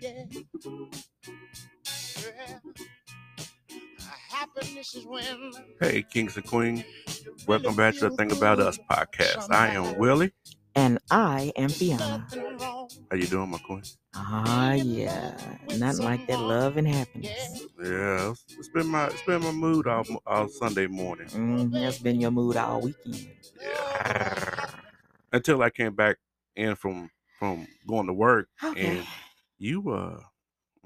Yeah. Yeah. Happiness is when Hey, kings and queens. Welcome back to the Thing About Us podcast. I am Willie. And I am Fiona. How you doing, my queen? Ah, yeah. Nothing like that love and happiness. Yeah, it's, it's been my it's been my mood all, all Sunday morning. Mm, that's been your mood all weekend. Yeah. Until I came back in from from going to work, Okay. and you uh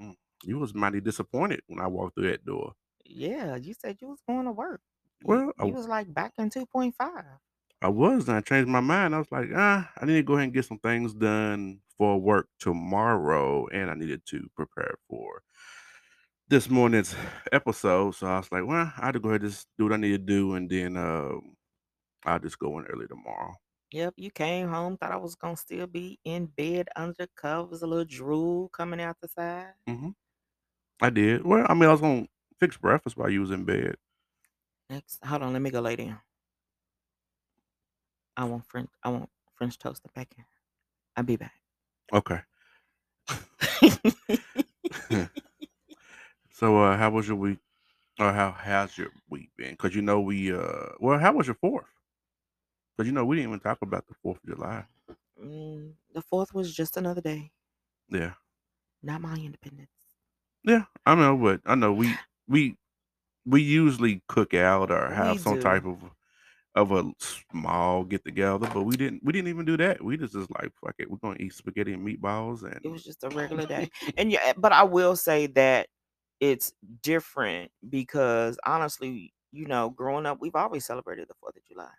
mm, you was mighty disappointed when I walked through that door. Yeah, you said you was going to work. Well, I, you was like back in 2.5. I was, and I changed my mind. I was like, ah, I need to go ahead and get some things done for work tomorrow, and I needed to prepare for this morning's episode. So I was like, well, I had to go ahead and just do what I need to do, and then uh, I'll just go in early tomorrow. Yep, you came home, thought I was going to still be in bed under covers, a little drool coming out the side. hmm I did. Well, I mean, I was gonna fix breakfast while you was in bed. Next, hold on, let me go lay down. I want French, I want French toast and bacon. I'll be back. Okay. So, uh, how was your week? Or how has your week been? Because you know we uh, well, how was your fourth? Because you know we didn't even talk about the Fourth of July. Mm, the fourth was just another day, Yeah, not my independence. yeah, I know, but I know we we we usually cook out or have We some do. type of of a small get together, but we didn't we didn't even do that. We just just like fuck it, we're gonna eat spaghetti and meatballs and It was just a regular day. And yeah, but I will say that it's different because honestly, you know, growing up, we've always celebrated the Fourth of July.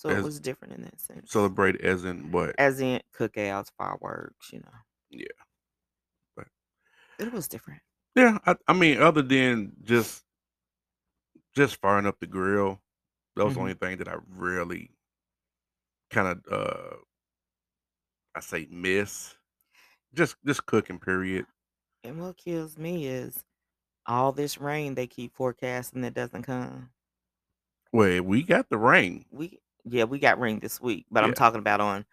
So it was different in that sense. celebrate as in what? As in cookouts, fireworks, you know. Yeah. But- it was different. Yeah, I, I mean, other than just just firing up the grill, that was the Mhm. only thing that I really kind of uh I say miss. Just just cooking, period. And what kills me is all this rain they keep forecasting that doesn't come. Well, we got the rain. We yeah, we got rain this week, but Yeah. I'm talking about on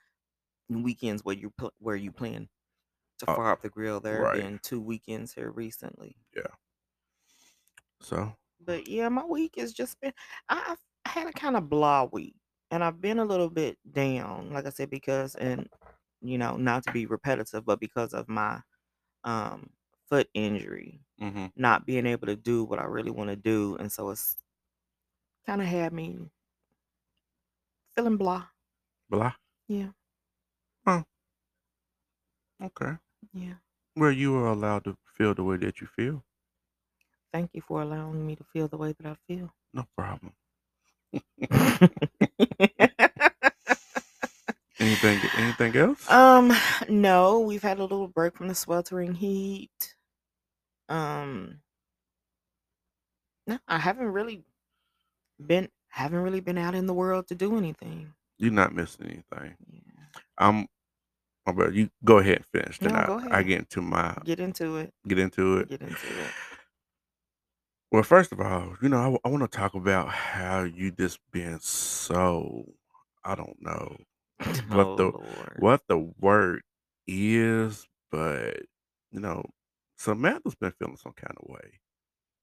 weekends where you pl- where you plan to Oh, fire up the grill. There have right. been two weekends here recently. Yeah. So But yeah, my week has just been I, I've had a kind of blah week, and I've been a little bit down, like I said, because and you know not to be repetitive, but because of my um foot injury, hmm not being able to do what I really want to do, and so it's kind of had me feeling blah. blah. Yeah, Oh. Okay. yeah. Well, you are allowed to feel the way that you feel. Thank you for allowing me to feel the way that I feel. No problem. Anything anything else? um, no, we've had a little break from the sweltering heat. Um, no, I haven't really been haven't really been out in the world to do anything. You're not missing anything. Yeah. I'm. Oh, but you go ahead and finish. Then No, I, I get into my Get into it. get into it. Get into it. Well, first of all, you know, I, want to talk about how you just been so I don't know What oh the- Lord. what the word is, but you know, Samantha's been feeling some kind of way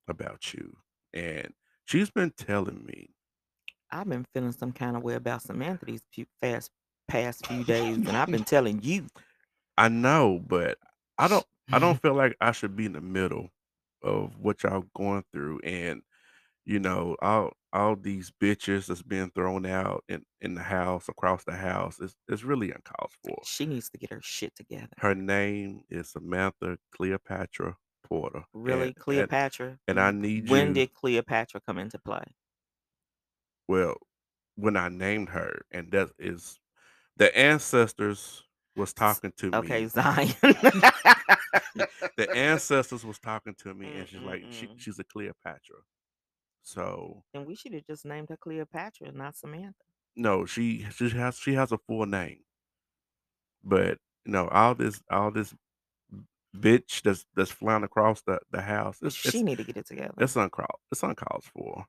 about you, and she's been telling me. I've been feeling some kind of way about Samantha these few fast past few days, and I've been telling you. I know, but I don't. I don't feel like I should be in the middle of what y'all going through, and you know, all all these bitches that's being thrown out in in the house across the house. It's it's really uncalled for. She needs to get her shit together. Her name is Samantha Cleopatra Porter. Really, and- and- Cleopatra? And, I need when you. did Cleopatra come into play? Well, when I named her, and that is the ancestors was talking to me. Okay, Zion. the ancestors was talking to me, and she's like, she, she's a Cleopatra. So and we should have just named her Cleopatra, not Samantha. no, she she has she has a full name, but you know all this all this bitch that's that's flying across the the house. It's she it's, need to get it together. it's uncalled it's uncalled for.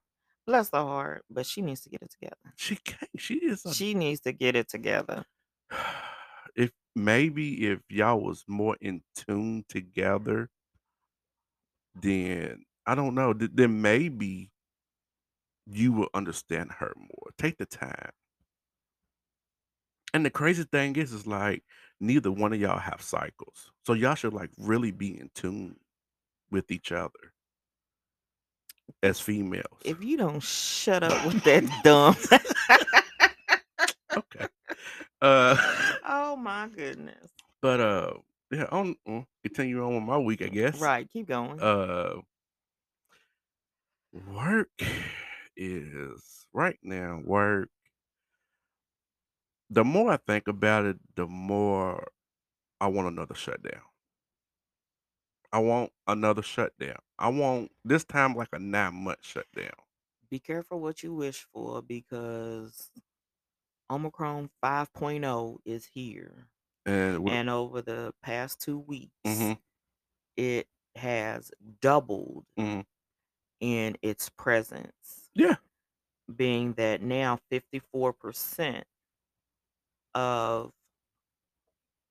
Bless her heart, but she needs to get it together. She can't. She is. A, She needs to get it together. if maybe if y'all was more in tune together then I don't know, th then maybe you will understand her more. Take the time. And the crazy thing is, is like neither one of y'all have cycles. So y'all should like really be in tune with each other as females. If you don't shut up with that dumb. Okay. Uh, oh my goodness. but uh, yeah, on mm, continue on with my week, I guess. Right, keep going. Uh, work is right now. Work. The more I think about it, the more I want another shutdown. I want another shutdown. I want this time like a nine month shutdown. Be careful what you wish for because Omicron 5.0 is here. And And over the past two weeks, Mhm. it has doubled Mhm. in its presence, yeah, being that now 54% of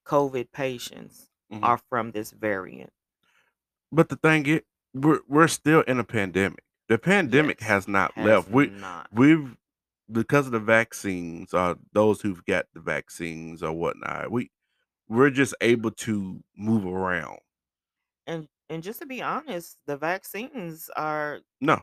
COVID patients Mhm. are from this variant. But the thing is, we're we're still in a pandemic. The pandemic Yes, has not has left. We not. we've because of the vaccines, uh, those who've got the vaccines or whatnot, we we're just able to move around. And and just to be honest, the vaccines are No,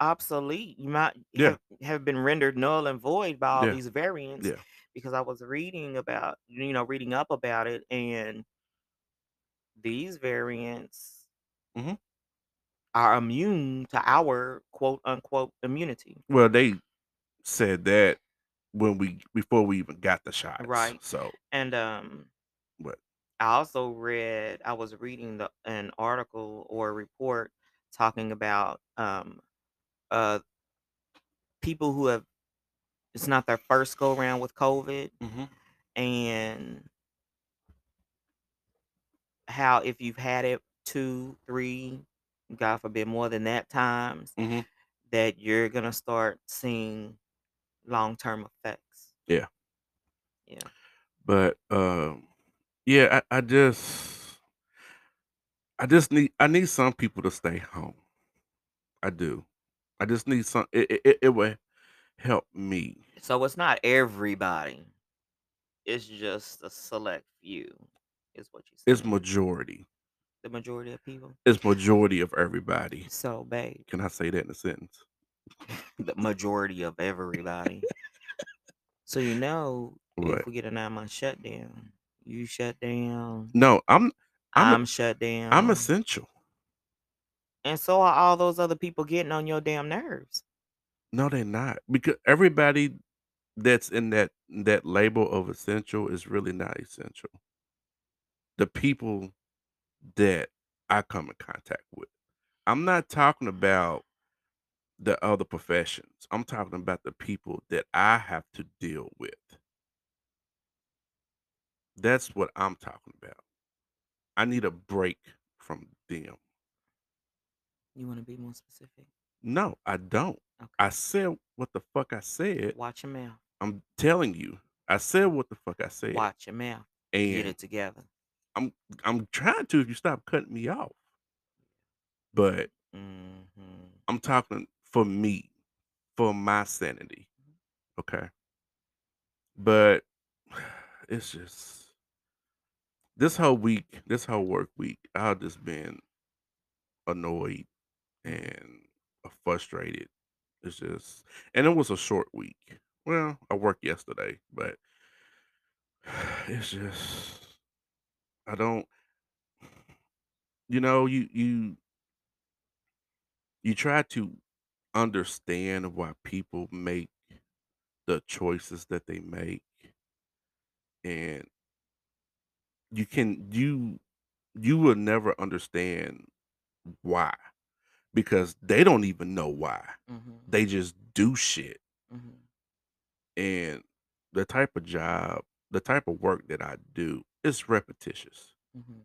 obsolete. You might Yeah. have, have been rendered null and void by all Yeah. these variants yeah, because I was reading about, you know, reading up about it, and these variants Mhm. are immune to our quote unquote immunity. well, they said that when we before we even got the shots. Right. So And um what? I also read I was reading the, an article or a report talking about um uh people who have it's not their first go around with COVID Mhm. and how if you've had it two, three, God forbid more than that times, Mhm. that you're gonna start seeing long term effects. Yeah. Yeah. But um, yeah, I, I just I just need I need some people to stay home. I do. I just need some. It it, it, it would help me. So it's not everybody. It's just a select few, is what you say. It's majority. The majority of people. It's majority of everybody. So, babe, Can I say that in a sentence? the majority of everybody. so you know, What? if we get a nine month shutdown, you shut down, No, I'm I'm I'm, shut down, I'm essential. and so are all those other people getting on your damn nerves. No, they're not because everybody that's in that that label of essential is really not essential. The people that I come in contact with. I'm not talking mm-hmm. about the other professions. I'm talking about the people that I have to deal with. That's what I'm talking about. I need a break from them. You want to be more specific? No, I don't. Okay. I said what the fuck I said. Watch your mouth. I'm telling you. I said what the fuck I said. Watch your mouth. Get And it together. I'm I'm trying to if you stop cutting me off. But hmm I'm talking for me, for my sanity. Okay. But it's just this whole week, this whole work week, I've just been annoyed and frustrated. It's just, and it was a short week. Well, I worked yesterday, but it's just, I don't, you know, you you you try to understand why people make the choices that they make, and you can you you will never understand why because they don't even know why. hmm They just do shit. hmm And the type of job, the type of work that I do is repetitious. hmm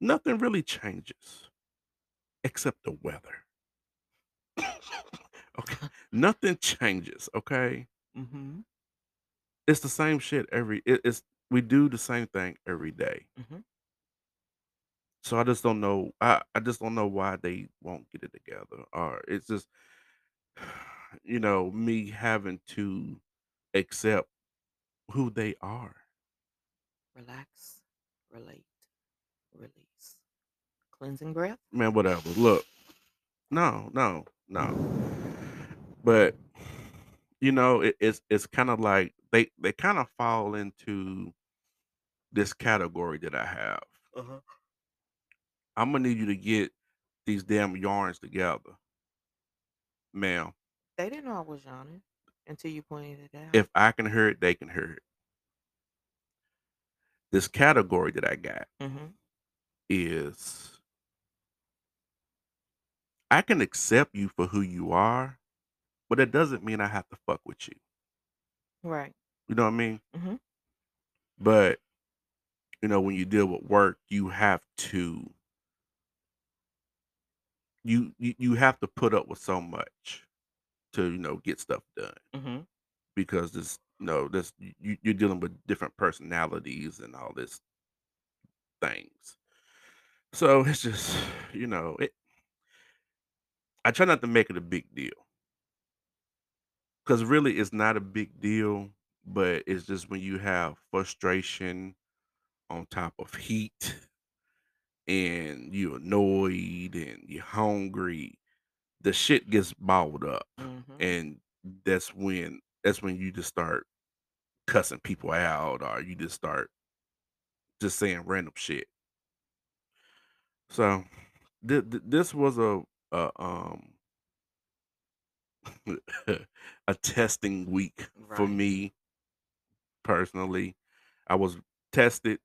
Nothing really changes except the weather. okay. Nothing changes, okay? hmm It's the same shit every it, it's we do the same thing every day. Mhm. So I just don't know. I I just don't know why they won't get it together. Or it's just, you know, me having to accept who they are. Relax, relate, release. Cleansing breath? Man, whatever. Look, no, no, no. But you know, it, it's it's kind of like they they kind of fall into this category that I have. Uh-huh. I'm gonna need you to get these damn yarns together, ma'am. They didn't know I was yawning until you pointed it out. If I can hurt, they can hurt. This category that I got Mhm. is I can accept you for who you are, but it doesn't mean I have to fuck with you. Right. You know what I mean? Mhm. But you know, when you deal with work, you have to you, you have to put up with so much to you know get stuff done Mhm. because this you know this you, you're dealing with different personalities and all this things. So it's just you know it. I try not to make it a big deal because really it's not a big deal, but it's just when you have frustration on top of heat and you're annoyed and you're hungry, the shit gets balled up, Mhm. and that's when that's when you just start cussing people out or you just start just saying random shit. So th- th- this was a, a um a testing week for me personally. I was tested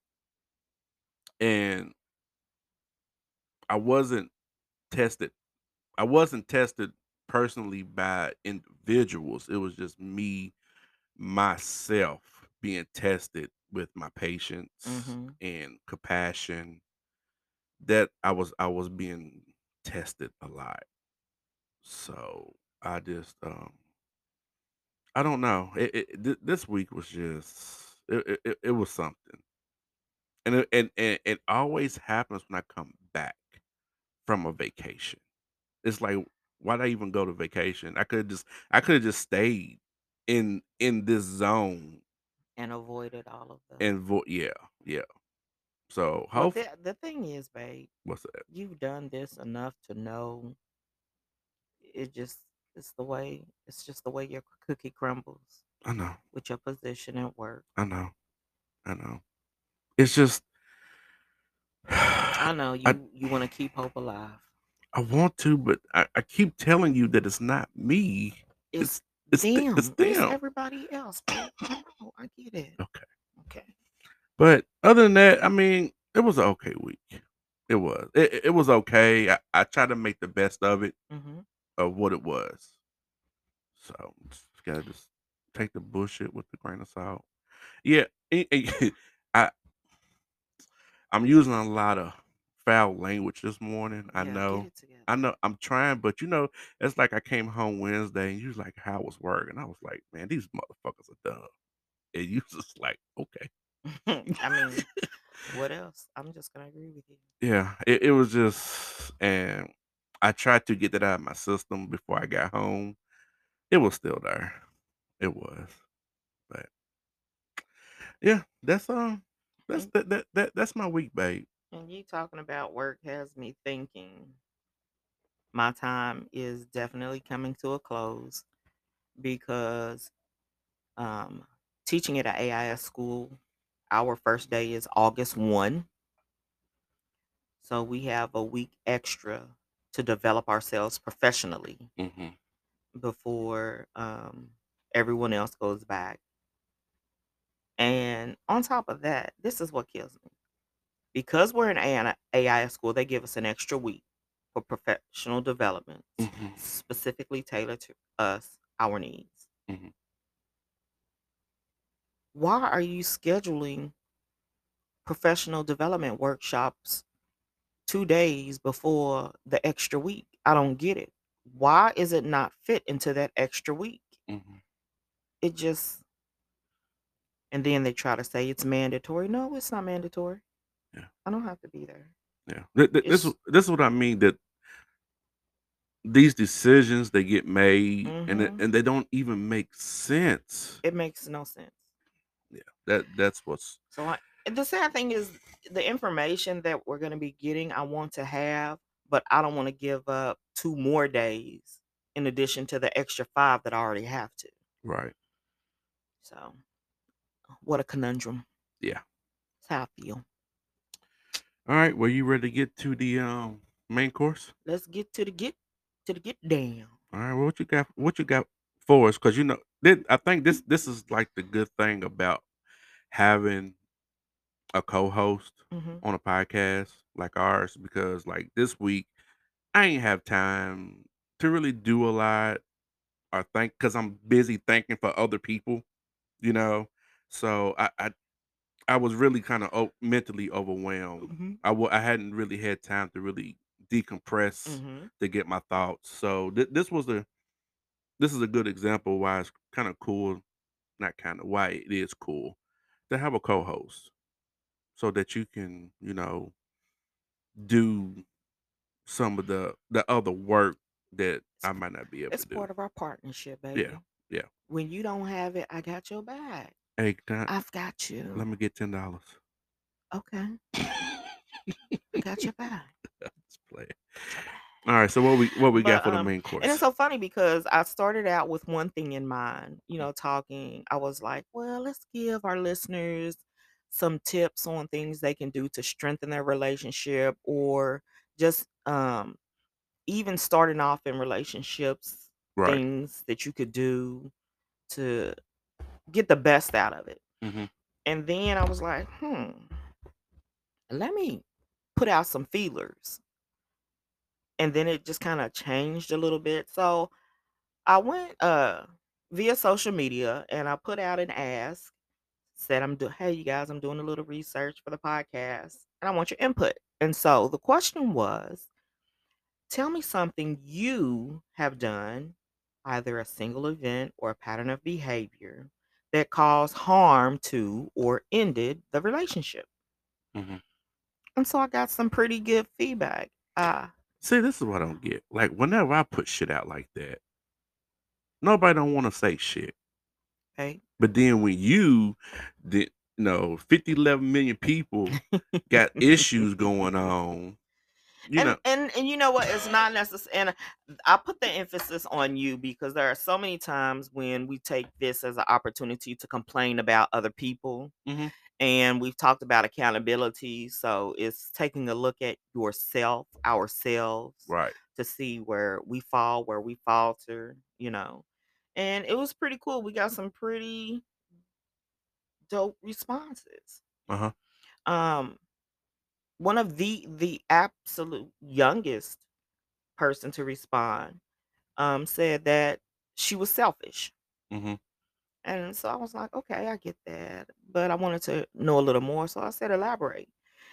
and I wasn't tested I wasn't tested personally by individuals. It was just me myself being tested with my patience Mhm. and compassion that I was I was being tested a lot. So I just um I don't know. It, it th- this week was just it, it, it it was something. And it, and, and it always happens when I come back from a vacation. It's like why'd I even go to vacation? I could just I could have just stayed in in this zone And avoided all of the and vo- yeah, yeah. So hope the the thing is, babe, what's that? you've done this enough to know it just it's the way it's just the way your cookie crumbles I know, with your position at work. I know, I know. It's just I know I you you want to keep hope alive. I want to, but I, I keep telling you that it's not me. It's It's th- it's them. It's everybody else. babe. I know. I get it. Okay. Okay. But other than that, I mean, it was an okay week. It was. It, it- it was okay. I, I tried to make the best of it hmm of what it was. So just gotta just take the bullshit with the grain of salt. Yeah, eh, eh, I I'm using a lot of foul language this morning. I Yeah. Get know. it together. I know I'm trying, but you know, it's like I came home Wednesday and you was like, how was work? And I was like, man, these motherfuckers are dumb. And you just like, okay. I mean, what else? I'm just gonna agree with you. Yeah, it, it was just, and I tried to get that out of my system before I got home. It was still there. It was, but yeah, that's um, that's And, that that, that that's my week, babe. And you talking about work has me thinking my time is definitely coming to a close because um, teaching at an AIS school, our first day is August 1. So we have a week extra to develop ourselves professionally hmm before um, everyone else goes back. And on top of that, this is what kills me. Because we're in an AI school, they give us an extra week for professional development, hmm specifically tailored to us, our needs. hmm Why are you scheduling professional development workshops two days before the extra week? I don't get it. Why is it not fit into that extra week? hmm It just And then they try to say it's mandatory. No, it's not mandatory. Yeah. I don't have to be there. Yeah. Th- th- This It's this is what I mean that these decisions they get made and it, hmm and they don't even make sense. it makes no sense. Yeah. That that's what's So I, and the sad thing is the information that we're going to be getting, I want to have, but I don't want to give up two more days in addition to the extra five that I already have to. right. So what a conundrum. Yeah. That's how I feel. All right. Well, you ready to get to the um main course? Let's get to the get to the get down. All right. Well, what you got? What you got for us? Because you know, thi- I think this this is like the good thing about having a co-host hmm on a podcast like ours. Because like this week, I ain't have time to really do a lot or think because I'm busy thinking for other people. You know, so I I, I was really kind of o- mentally overwhelmed. hmm I w- I hadn't really had time to really decompress hmm to get my thoughts. So th- this was a this is a good example why it's kind of cool, not kind of why it is cool to have a co-host so that you can, you know, do some of the the other work that I might not be able it's to do. part of our partnership, baby. Yeah, yeah. When you don't have it, I got your back. Hey, can I, I've got you. let me get ten dollars. Okay. I got your back. Let's play. it. Got your back. All right. So what we what we got But for the um, main course? and it's so funny because I started out with one thing in mind, you know, talking. I was like, well, let's give our listeners some tips on things they can do to strengthen their relationship or just um even starting off in relationships, Right. things that you could do to get the best out of it. hmm And then I was like, hmm, let me put out some feelers. And then it just kind of changed a little bit. So I went uh via social media and I put out an ask, said I'm doing hey you guys, I'm doing a little research for the podcast and I want your input. And so the question was, tell me something you have done, either a single event or a pattern of behavior that caused harm to or ended the relationship. hmm And so I got some pretty good feedback. Uh See, this is what I don't get. Like whenever I put shit out like that, nobody don't want to say shit. okay. But then when you, the, you know, 50, 11 million people got issues going on, you and know, and and you know what? It's not necessary and i put the emphasis on you because there are so many times when we take this as an opportunity to complain about other people hmm and we've talked about accountability so it's taking a look at yourself ourselves right. to see where we fall where we falter you know and it was pretty cool. We got some pretty dope responses. Uh huh. um one of the the absolute youngest person to respond um said that she was selfish. Hmm and so i was like okay i get that but i wanted to know a little more. So i said elaborate.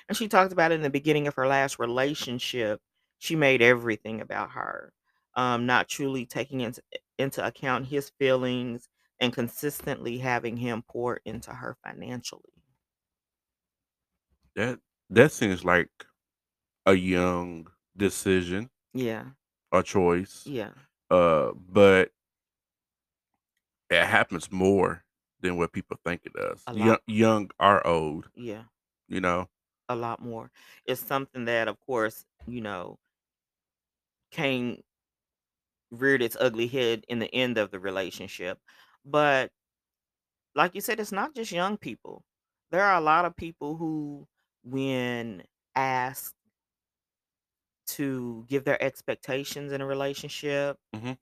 And she talked about in the beginning of her last relationship she made everything about her um not truly taking into into account his feelings and consistently having him pour into her financially. That that seems like a young decision yeah or choice. yeah Uh, but it happens more than what people think it does. a Young, lot young or old, yeah you know. a lot more it's something that of course you know came reared its ugly head in the end of the relationship. But like you said, it's not just young people. There are a lot of people who, when asked to give their expectations in a relationship, hmm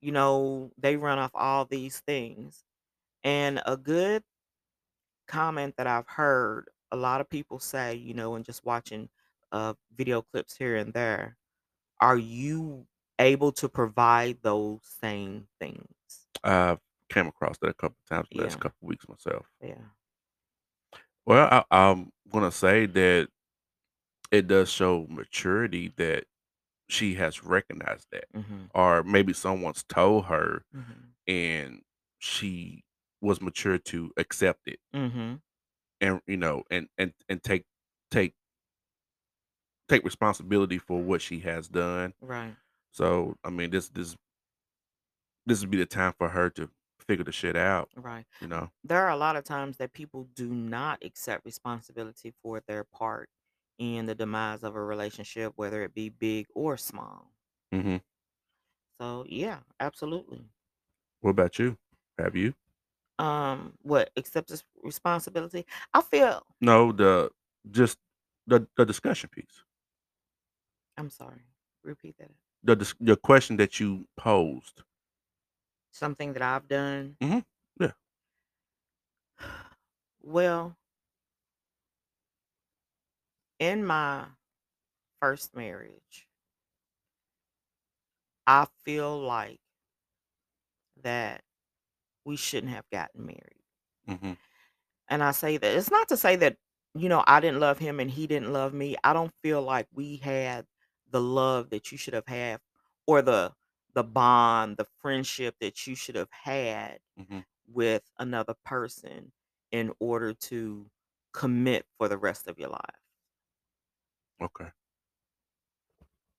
you know, they run off all these things. And a good comment that I've heard a lot of people say, you know, and just watching uh, video clips here and there, are you able to provide those same things? I've came across that a couple times the last Yeah, couple weeks myself. yeah. Well, I, I'm gonna say that it does show maturity that she has recognized that, hmm or maybe someone's told her hmm and she was mature to accept it Mhm. and you know and and and take take take responsibility for what she has done. Right. So I mean, this this this would be the time for her to figure the shit out. Right. You know. There are a lot of times that people do not accept responsibility for their part in the demise of a relationship, whether it be big or small. hmm So yeah, absolutely. What about you? Have you? Um, what accept this responsibility? I feel No, the just the the discussion piece. I'm sorry. Repeat that. The dis- the question that you posed. Something that I've done. hmm Yeah. Well, in my first marriage, I feel like that we shouldn't have gotten married. hmm And I say that it's not to say that, you know, I didn't love him and he didn't love me. I don't feel like we had the love that you should have had or the the bond, the friendship that you should have had hmm with another person in order to commit for the rest of your life, Okay.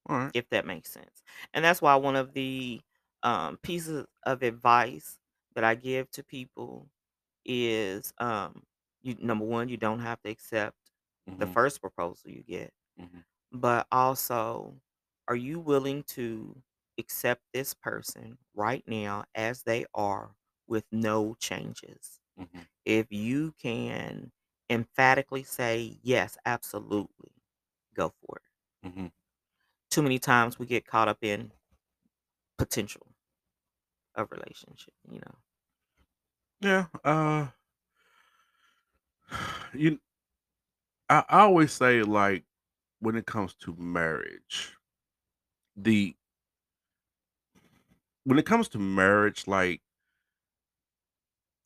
All right. if that makes sense. And that's why one of the um, pieces of advice that I give to people is um, you number one, you don't have to accept the hmm first proposal you get, hmm but also, are you willing to accept this person right now as they are with no changes? hmm If you can emphatically say, yes, absolutely, go for it. hmm Too many times we get caught up in potential of relationship, you know. Yeah. Uh. You. I, I always say like when it comes to marriage, the when it comes to marriage, like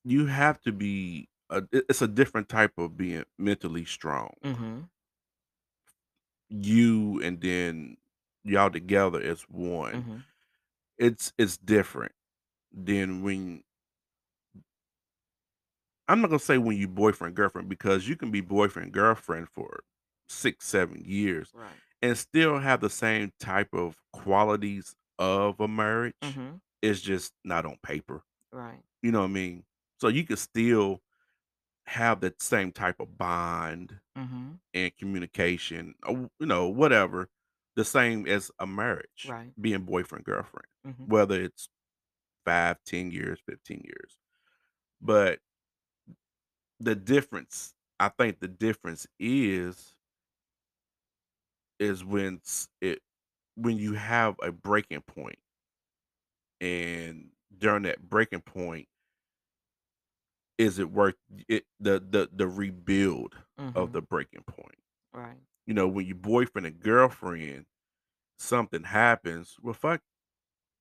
you have to be. A, it's a different type of being mentally strong. Mm-hmm. You and then y'all together as one. Mm-hmm. It's it's different than when I'm not gonna say when you boyfriend girlfriend because you can be boyfriend girlfriend for six seven years Right. and still have the same type of qualities of a marriage. Mm-hmm. It's just not on paper. Right. You know what I mean? So you can still have that same type of bond Mm-hmm. and communication, or, you know, whatever, the same as a marriage, Right. being boyfriend girlfriend, Mm-hmm. whether it's five, ten years, fifteen years. But the difference, I think, the difference is is when it when you have a breaking point and during that breaking point is it worth it the the the rebuild of Mm-hmm. the breaking point Right. you know when your boyfriend and girlfriend something happens well fuck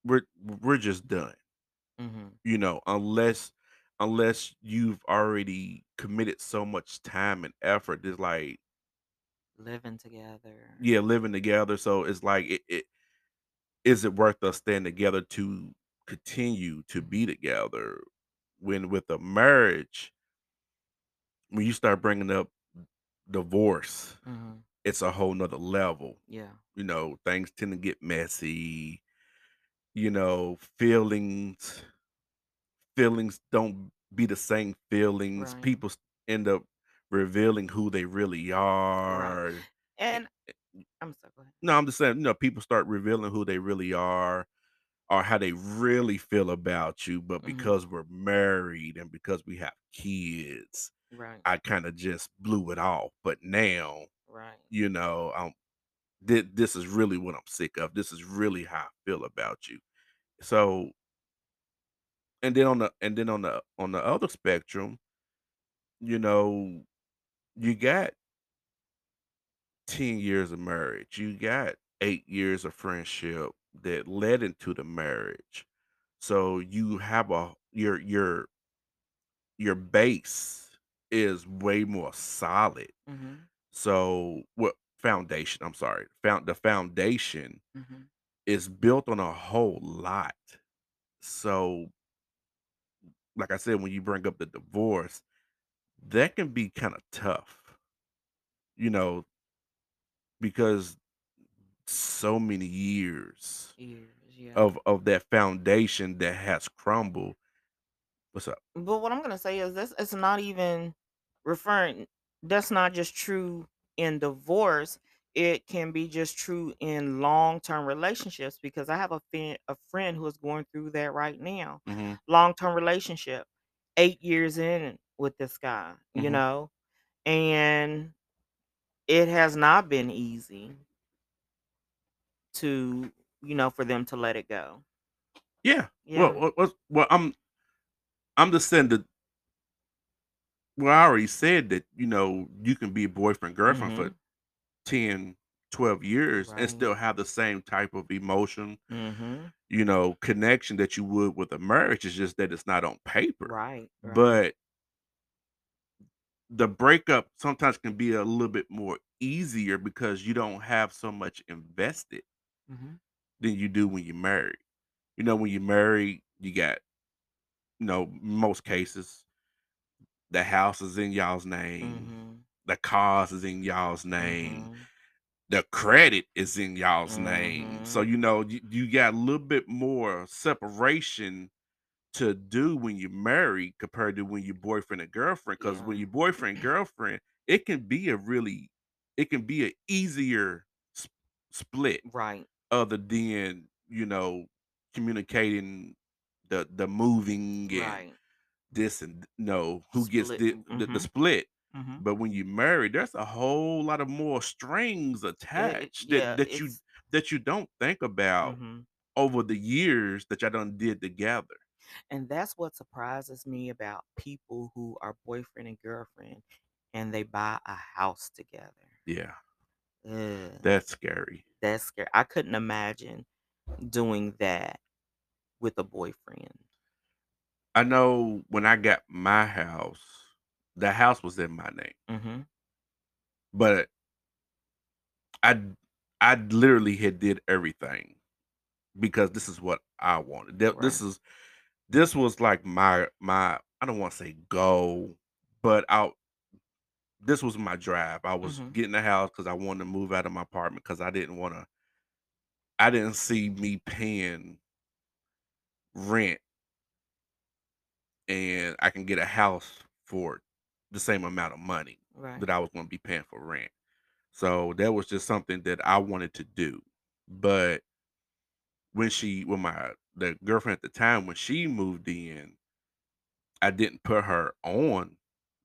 we're we're just done Mm-hmm. you know unless unless you've already committed so much time and effort it's like Living together. yeah living together so it's like it, it is it worth us staying together to continue to be together when with a marriage when you start bringing up divorce Mm-hmm. it's a whole nother level Yeah. you know things tend to get messy you know feelings feelings don't be the same feelings Right. people end up revealing who they really are Eh, And I'm sorry. Go no i'm just saying you know people start revealing who they really are or how they really feel about you but Mm-hmm. because we're married and because we have kids Right. i kind of just blew it off but now Right. you know um thi- this is really what i'm sick of this is really how i feel about you so and then on the and then on the on the other spectrum you know you got 10 years of marriage you got eight years of friendship that led into the marriage so you have a your your your base is way more solid Mm-hmm. so what foundation i'm sorry found the foundation Mm-hmm. is built on a whole lot so like I said, when you bring up the divorce, that can be kinda tough. You know because so many years Years, yeah. of of that foundation that has crumbled. What's up? But what I'm gonna say is this it's not even referring that's not just true in divorce. It can be just true in long-term relationships because I have a fen a friend who is going through that right now. Mhm. Long-term relationship, 8 years in with this guy, you Mhm. know, and it has not been easy to, you know, for them to let it go. Yeah. Well Yeah. well well well, I'm I'm just saying that well, I already said that, you know, you can be boyfriend, girlfriend for Mhm. 10, 12 years and still have the same type of emotion, Mhm. you know, connection that you would with a marriage. It's just that it's not on paper. Right, right. But the breakup sometimes can be a little bit more easier because you don't have so much invested Mhm. than you do when you're married. You know, when you're married, you got, you know, most cases, the house is in y'all's name, Mhm. the cars is in y'all's name, Mhm. the credit is in y'all's name. So, Mhm. you know, you, you got a little bit more separation to do when you're married compared to when you're boyfriend and girlfriend. Because when Yeah. you're boyfriend and girlfriend, it can be a really, it can be an easier s- split Right. other than you know communicating the the moving and Right. this and no who gets Split. the, the the Mhm. split. Mhm. But when you married, there's a whole lot of more strings It, it attached that that you that you don't think about mhm. over the years that y'all done did together. And that's what surprises me about people who are boyfriend and girlfriend and they buy a house together. Yeah, Ugh, that's scary. that's scary. I couldn't imagine doing that with a boyfriend. I know when I got my house, the house was in my name, Mhm. but I I literally had did everything because this is what I wanted. Right. This is this was like my my I don't want to say goal, but I this was my drive. I was Mhm. getting a house because I wanted to move out of my apartment because I didn't want to. I didn't see me paying rent and I can get a house for the same amount of money Right. that I was going to be paying for rent. So that was just something that I wanted to do. But when she, when my the girlfriend at the time when she moved in, I didn't put her on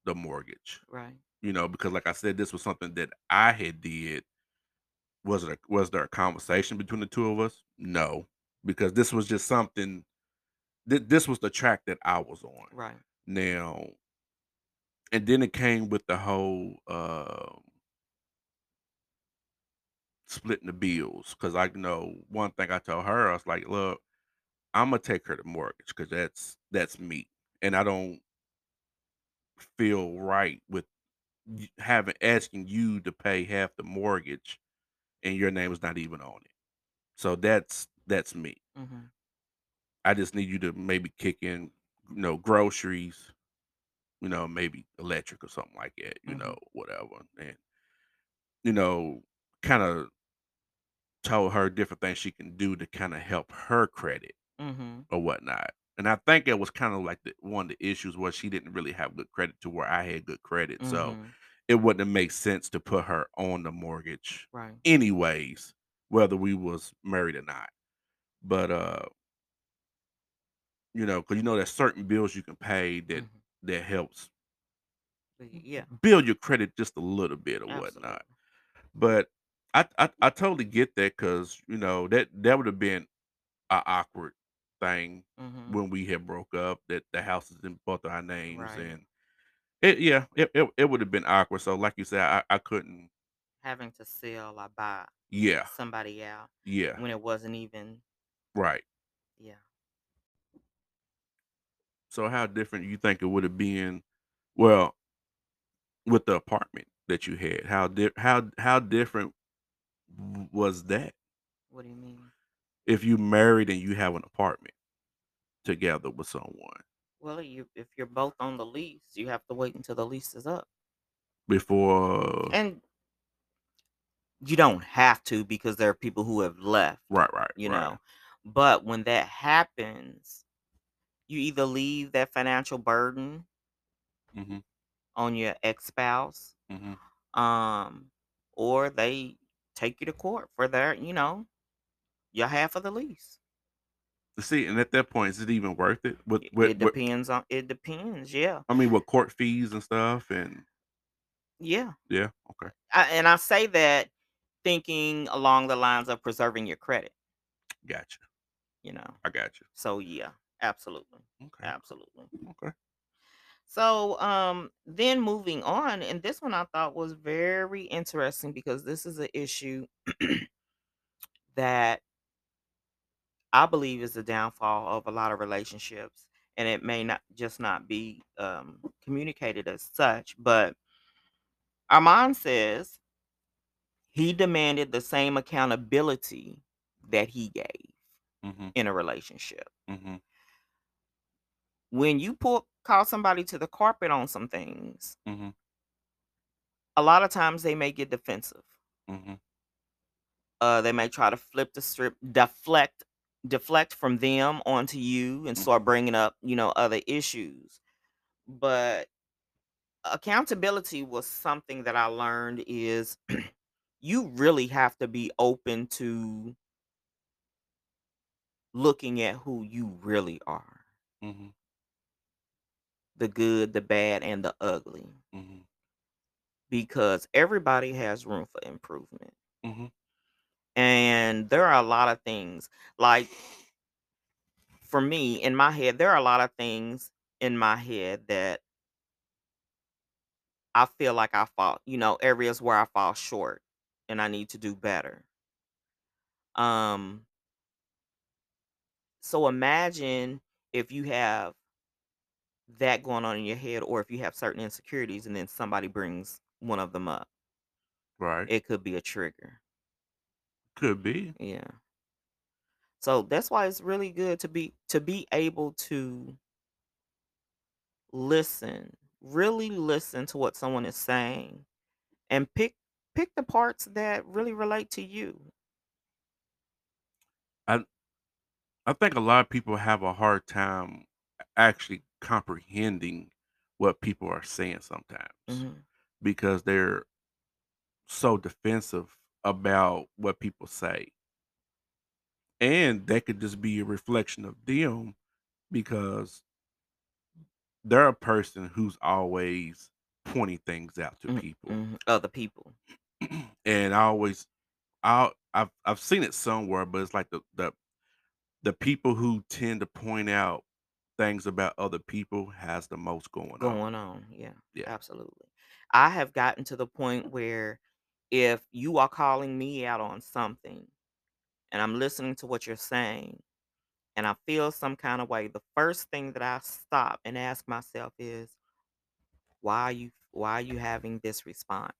the mortgage, Right. you know, because like I said, this was something that I had did. Was it a, was there a conversation between the two of us? No, because this was just something. Th- this was the track that I was on. Right. Now, and then it came with the whole um splitting the bills because I know one thing I told her I was like, look, I'm gonna take her to mortgage because that's that's me, and I don't feel right with having asking you to pay half the mortgage and your name is not even on it. So that's that's me. Mhm. I just need you to maybe kick in, you know, groceries, you know, maybe electric or something like that, you know, Mhm. whatever. And you know, kind of told her different things she can do to kind of help her credit Mhm. or whatnot. And I think it was kind of like the, one of the issues was she didn't really have good credit to where I had good credit. So Mhm. it wouldn't have made sense to put her on the mortgage Right. anyways, whether we was married or not. But uh, you know, because you know there's certain bills you can pay that Mhm. that helps yeah, build your credit just a little bit or whatnot. But I I, I totally get that because you know that that would have been a awkward thing Mhm. when we had broke up that the house is in both our names Right. and it yeah it it, it would have been awkward. So like you said, I I couldn't. Having to sell or buy Yeah, somebody out yeah, when it wasn't even right. yeah. So how different you think it would have been? Well, with the apartment that you had, how di- how how different was that What do you mean? If you married and you have an apartment together with someone? Well, you if you're both on the lease, you have to wait until the lease is up. Before And you don't have to because there are people who have left, Right, right, you right. know. But when that happens, you either leave that financial burden Mhm. on your ex-spouse, Mhm. um, or they take you to court for their, you know, your half of the lease. See, and at that point, is it even worth it? With It with it with depends on it depends, yeah. I mean, with court fees and stuff and Yeah. Yeah, okay. I and I say that thinking along the lines of preserving your credit. Gotcha. You know? I got you. So, yeah, absolutely. Okay. Absolutely. Okay. So, um, then moving on, and this one I thought was very interesting because this is a issue that I believe is the downfall of a lot of relationships, and it may not just not be, um, communicated as such, but Armand says he demanded the same accountability that he gave Mhm. in a relationship. Mhm. When you pull call somebody to the carpet on some things Mhm. a lot of times they may get defensive. Mhm. Uh, they may try to flip the strip deflect deflect from them onto you and Mm. start bringing up, you know, other issues. But accountability was something that I learned is you really have to be open to looking at who you really are. Mhm. The good, the bad, and the ugly. Mhm. Because everybody has room for improvement. Mhm. And there are a lot of things, like for me, in my head, there are a lot of things in my head that I feel like I fall you know, areas where I fall short and I need to do better. Um so imagine if you have that going on in your head or if you have certain insecurities and then somebody brings one of them up. Right. It could be a trigger. Could be. Yeah. So that's why it's really good to be to be able to listen, really listen to what someone is saying and pick pick the parts that really relate to you. I I think a lot of people have a hard time actually comprehending what people are saying sometimes Mhm. because they're so defensive about what people say. And that could just be a reflection of them because they're a person who's always pointing things out to Mm, people. mhm, other people. And I always I'll I've I've seen it somewhere, but it's like the the the people who tend to point out things about other people has the most going on. Going on, yeah, Yeah. absolutely. I have gotten to the point where if you are calling me out on something and I'm listening to what you're saying and I feel some kind of way, the first thing that I stop and ask myself is why are you why are you having this response?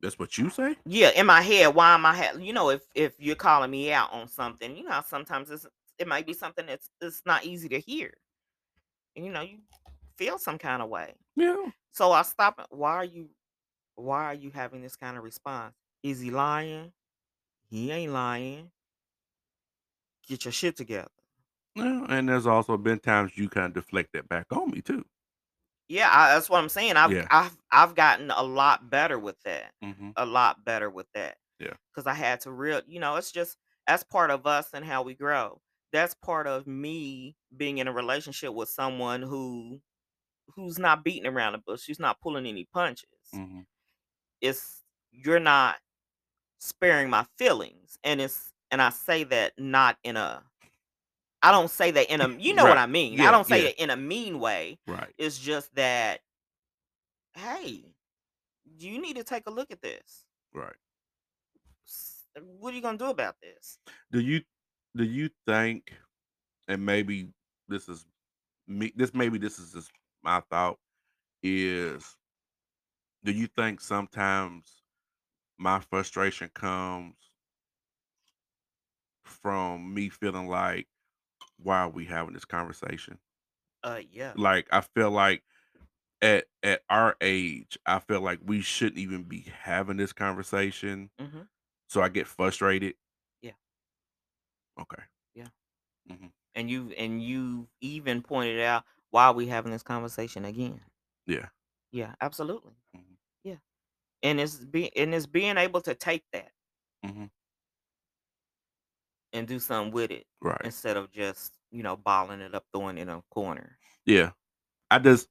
That's what you say? Yeah, in my head, why am I ha you know, if if you're calling me out on something, you know sometimes it's it might be something that's it's not easy to hear. And, you know, you feel some kinda way. Yeah. So I stop why are you why are you having this kind of response? Is he lying? He ain't lying. Get your shit together. Yeah, and there's also been times you kinda deflect that back on me too. Yeah, I that's what I'm saying. I've Yeah. I've I've gotten a lot better with that. Mhm. A lot better with that. Yeah. Because I had to real you know, it's just that's part of us and how we grow. That's part of me being in a relationship with someone who who's not beating around the bush, she's not pulling any punches. Mhm. It's you're not sparing my feelings, and it's and I say that not in a I don't say that in a you know what I mean. I don't say yeah. it in a mean way. Right. It's just that hey, you need to take a look at this. Right. What are you gonna do about this? Do you do you think and maybe this is me this maybe this is just my thought, is do you think sometimes my frustration comes from me feeling like why are we having this conversation? Uh, yeah. Like, I feel like at at our age, I feel like we shouldn't even be having this conversation. Mhm. So I get frustrated. Yeah. Okay. Yeah. Mhm. And you and you even pointed out why are we having this conversation again. Yeah. Yeah, absolutely. Mhm. Yeah. And it's be and it's being able to take that Mhm. and do something with it Right. instead of just, you know, balling it up, throwing it in a corner. Yeah. I just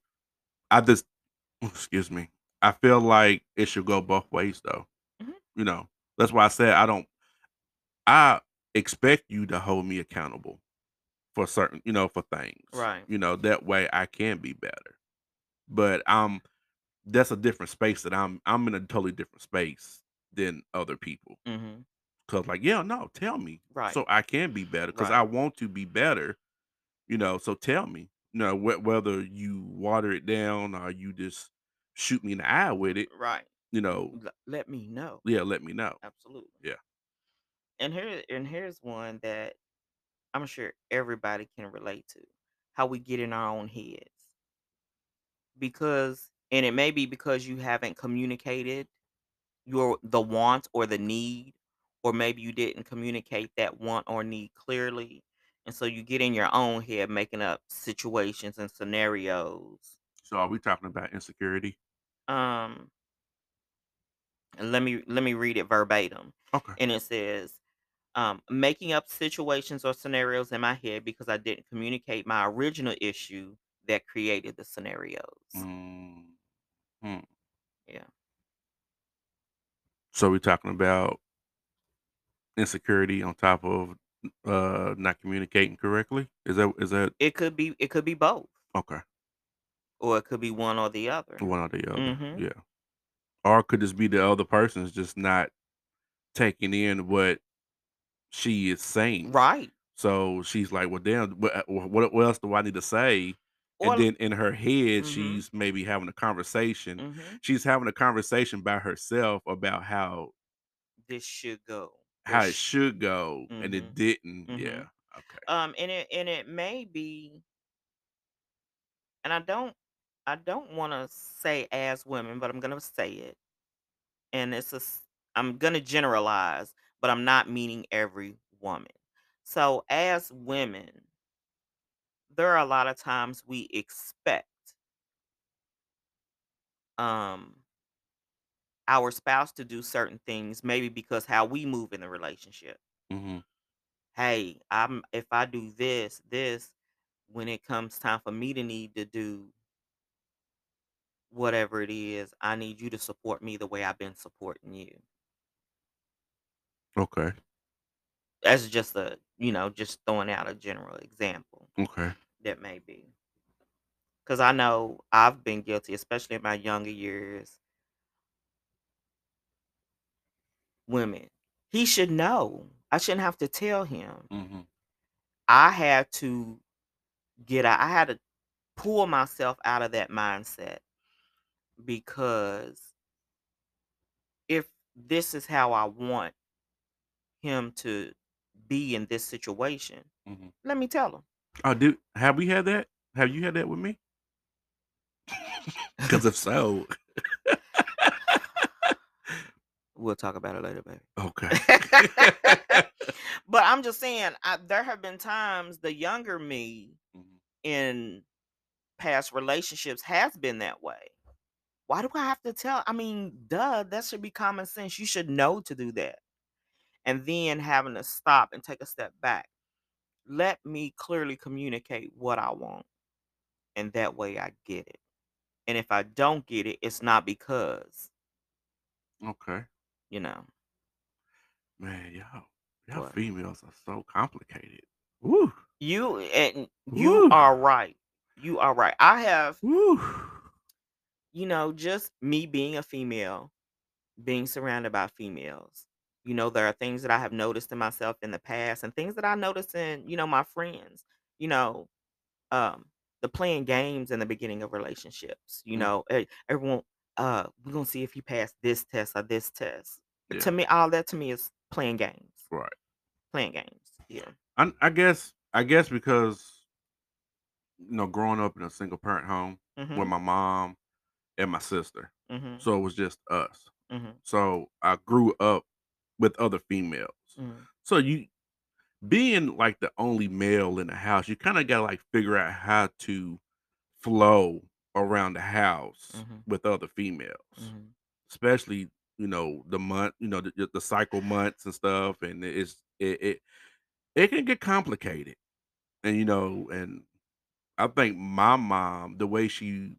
I just excuse me. I feel like it should go both ways though. Mhm. You know, that's why I said I don't I expect you to hold me accountable for certain, you know, for things. Right. You know, that way I can be better. But um that's a different space that I'm I'm in a totally different space than other people. Mhm. Cause like, yeah, no, tell me Right. so I can be better. Cause Right. I want to be better. You know, so tell me. You know, wh- whether you water it down or you just shoot me in the eye with it. Right. You know, L- let me know. yeah, let me know. Absolutely. Yeah. And here and here's one that I'm sure everybody can relate to. How we get in our own heads. Because and it may be because you haven't communicated your the want or the need or maybe you didn't communicate that want or need clearly and so you get in your own head making up situations and scenarios So are we talking about insecurity? um let me let me read it verbatim Okay. and it says um, making up situations or scenarios in my head because i didn't communicate my original issue that created the scenarios Mm, hmm. yeah So we're talking about insecurity on top of uh not communicating correctly. Is that is that it could be it could be both okay? or it could be one or the other One or the other. hmm Yeah. Or could this be the other person's just not taking in what she is saying? right So she's like, "Well, damn, what, uh, what, what else do I need to say?" And then in her head, hmm she's maybe having a conversation. hmm She's having a conversation by herself about how this should go or how it should go, and hmm it didn't. hmm Yeah. Okay. um and it and it may be and i don't i don't want to say as women but i'm gonna say it and it's a, I'm gonna generalize but i'm not meaning every woman. So as women there are a lot of times we expect um our spouse to do certain things maybe because how we move in the relationship. Hmm hey i'm if i do this this when it comes time for me to need to do whatever it is, I need you to support me the way I've been supporting you. Okay. That's just a, you know, just throwing out a general example Okay. that may be. Because I know I've been guilty, especially in my younger years. Women, he should know. I shouldn't have to tell him. hmm I had to get out, I had to pull myself out of that mindset because if this is how I want him to be in this situation, hmm let me tell him. Oh, dude, have we had that? Have you had that with me? Because if so, We'll talk about it later, baby. okay. but I'm just saying, I, there have been times the younger me Mhm. in past relationships has been that way. Why do I have to tell? I mean, duh, that should be common sense. You should know to do that. And then having to stop and take a step back. Let me clearly communicate what I want. And that way I get it. And if I don't get it, it's not because, Okay. you know, Man, y'all, y'all what? females are so complicated. Woo. You and you Woo. are right. You are right. I have, Woo. you know, just me being a female, being surrounded by females. You know, there are things that I have noticed in myself in the past and things that I noticed in, you know, my friends. You know, um, the playing games in the beginning of relationships. You Mm, know, everyone, uh, we're gonna see if you pass this test or this test. Yeah. To me, all that to me is playing games. Right. Playing games. Yeah. I, I guess I guess because you know, growing up in a single parent home with Mhm. my mom and my sister, Mhm. so it was just us. Mhm. So I grew up with other females. Mhm. So you being like the only male in the house, you kind of got to like figure out how to flow around the house Mhm. with other females, Mhm. especially you know the month, you know the, the cycle months and stuff, and it's it, it it can get complicated, and you know, and I think my mom, the way she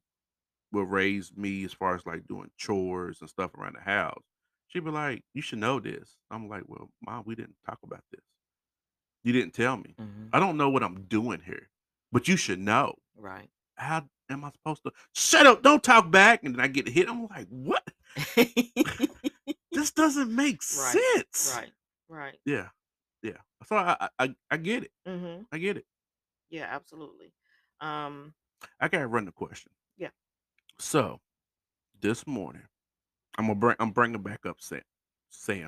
would raise me as far as like doing chores and stuff around the house, she'd be like, "You should know this." I'm like, "Well, mom, we didn't talk about this." You didn't tell me. Mhm. I don't know what I'm doing here, but you should know. Right. How am I supposed to shut up? Don't talk back. And then I get hit. I'm like, what? This doesn't make Right. sense. Right. Right. Yeah. Yeah. So I, I I I get it. Mm-hmm. I get it. Yeah, absolutely. Um, I gotta run the question. Yeah. So this morning, I'm gonna bring I'm bringing back up Sam, Sam,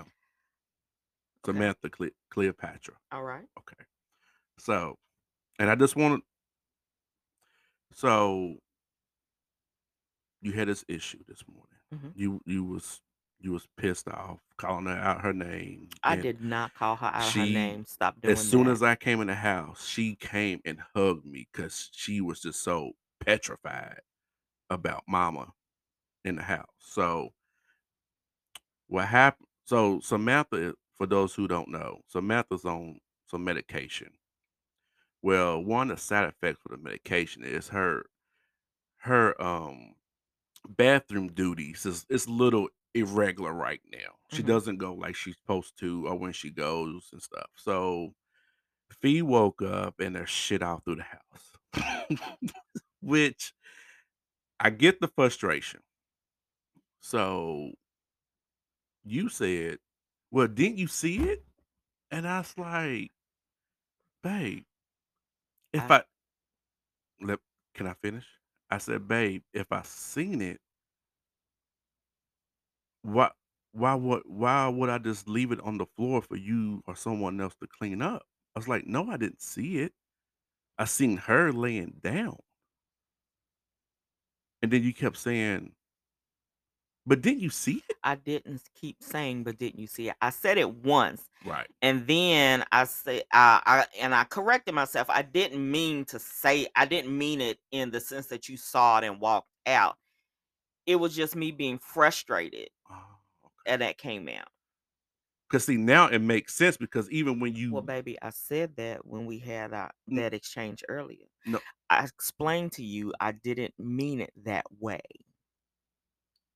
Okay. Samantha, Cle- Cleopatra. all right. Okay. So, and I just want to. So you had this issue this morning. Mhm. You you was you was pissed off, calling her out her name. I did not call her out of her name. Stop doing that. As soon that. as I came in the house, she came and hugged me because she was just so petrified about Mama in the house. So what happened? So Samantha, for those who don't know, Samantha's on some medication. Well, one of the side effects for the medication is her her um bathroom duties is a little irregular right now. She Mhm. doesn't go like she's supposed to or when she goes and stuff. So Fee woke up and there's shit all through the house. Which I get the frustration. So you said, Well, didn't you see it? And I was like, babe, if I- I, let can I finish? I said, babe, if I seen it, why why would why would I just leave it on the floor for you or someone else to clean up? I was like, no, I didn't see it. I seen her laying down. And then you kept saying, but didn't you see it? I didn't keep saying, but didn't you see it? I said it once, Right. and then I say, I, I and I corrected myself. I didn't mean to say. I didn't mean it in the sense that you saw it and walked out. It was just me being frustrated, Oh, and that came out. Because see, now it makes sense because even when you Well, baby, I said that when we had our, that exchange earlier. No. I explained to you I didn't mean it that way.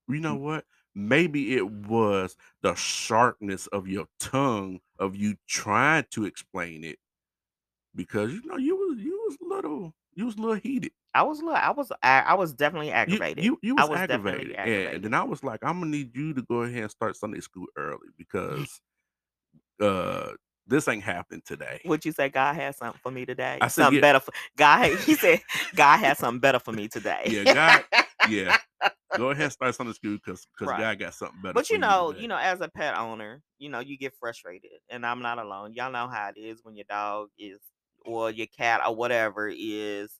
You know what? Maybe it was the sharpness of your tongue of you trying to explain it because you know you was you was little you was a little heated. I was, li- I was, I, I was definitely You aggravated. you, you I was, was definitely aggravated. And, aggravated. and then I was like, I'm gonna need you to go ahead and start Sunday school early because uh this ain't happened today. Would you say God has something for me today? I said, something yeah. better for God. He said God has something better for me today. Yeah, God yeah. Go ahead and start Sunday school because because Right. God got something better. But you know, today. you know, as a pet owner, you know, you get frustrated, and I'm not alone. Y'all know how it is when your dog is, or your cat, or whatever is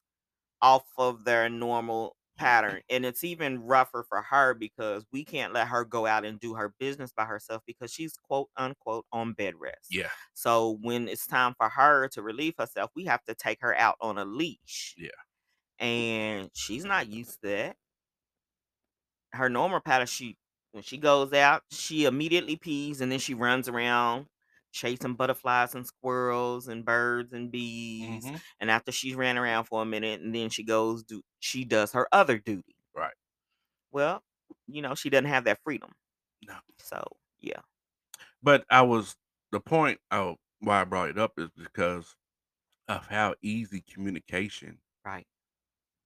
off of their normal pattern, and it's even rougher for her because we can't let her go out and do her business by herself because she's quote unquote on bed rest. Yeah. So when it's time for her to relieve herself, we have to take her out on a leash. Yeah. And she's not used to that. Her normal pattern, she when she goes out, she immediately pees and then she runs around chasing butterflies and squirrels and birds and bees. Mhm. And after she's ran around for a minute, and then she goes do she does her other duty. Right. Well, you know, she doesn't have that freedom. No. So yeah. But I was the point of why I brought it up is because of how easy communication Right.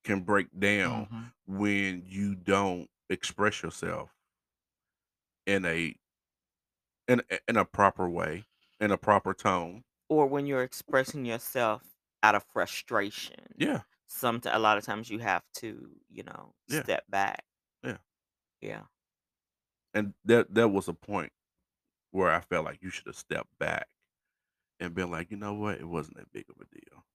can break down Mhm. when you don't express yourself in a in a- in a proper way, in a proper tone. Or when you're expressing yourself out of frustration. Yeah. Some a lot of times you have to, you know, Yeah. step back. Yeah. Yeah. And that that was a point where I felt like you should have stepped back and been like, you know what, it wasn't that big of a deal.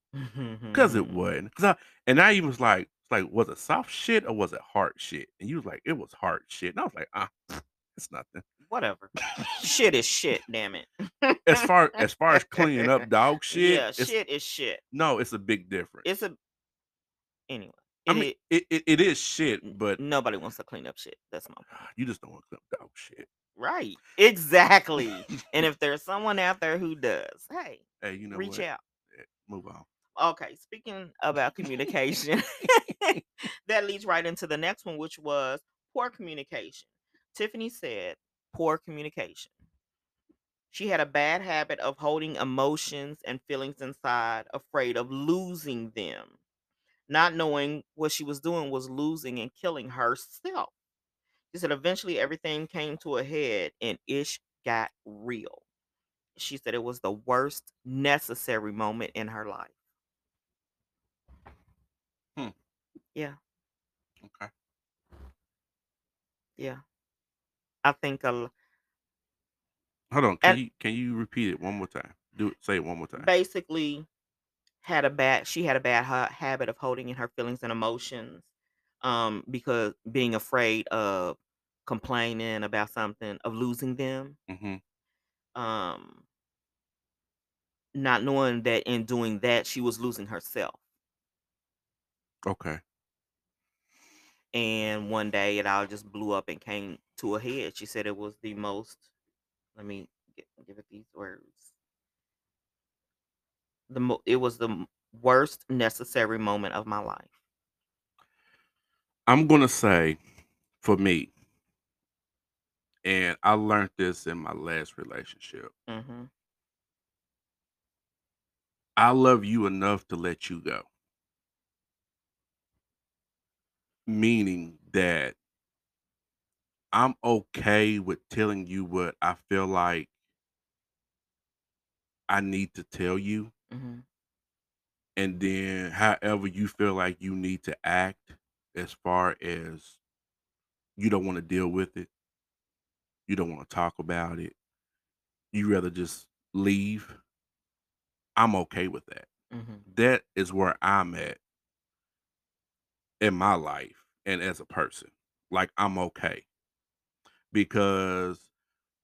Cause it wasn't. Cause I and I even was like, like, was it soft shit or was it hard shit? And you was like, it was hard shit. And I was like, ah, it's nothing. Whatever. shit is shit, damn it. As far as far as cleaning up dog shit, yeah, shit is shit. no, it's a big difference. It's a anyway. I mean, it, it, it is shit, but nobody wants to clean up shit. That's my point. you just don't want to clean up dog shit. Right. Exactly. and if there's someone out there who does, hey, Hey, you know reach what? out. Eh, Move on. Okay, speaking about communication, that leads right into the next one, which was poor communication. Tiffany said poor communication. She had a bad habit of holding emotions and feelings inside, afraid of losing them. Not knowing what she was doing was losing and killing herself. She said eventually everything came to a head and ish got real. She said it was the worst necessary moment in her life. Hmm. Yeah, Okay. yeah. I think a, l- Hold on. Can And- you can you repeat it one more time? Do it. Say it one more time. basically had a bad she had a bad ha- habit of holding in her feelings and emotions um because being afraid of complaining about something of losing them hmm um not knowing that in doing that she was losing herself Okay. And one day it all just blew up and came to a head she said it was the most let me get, give it these words the mo- it was the worst necessary moment of my life I'm gonna say, for me, and I learned this in my last relationship. hmm I love you enough to let you go. Meaning that I'm okay with telling you what I feel like I need to tell you. hmm And then however you feel like you need to act as far as you don't want to deal with it, you don't want to talk about it, you rather just leave. I'm okay with that. hmm That is where I'm at in my life and as a person. Like I'm okay. Because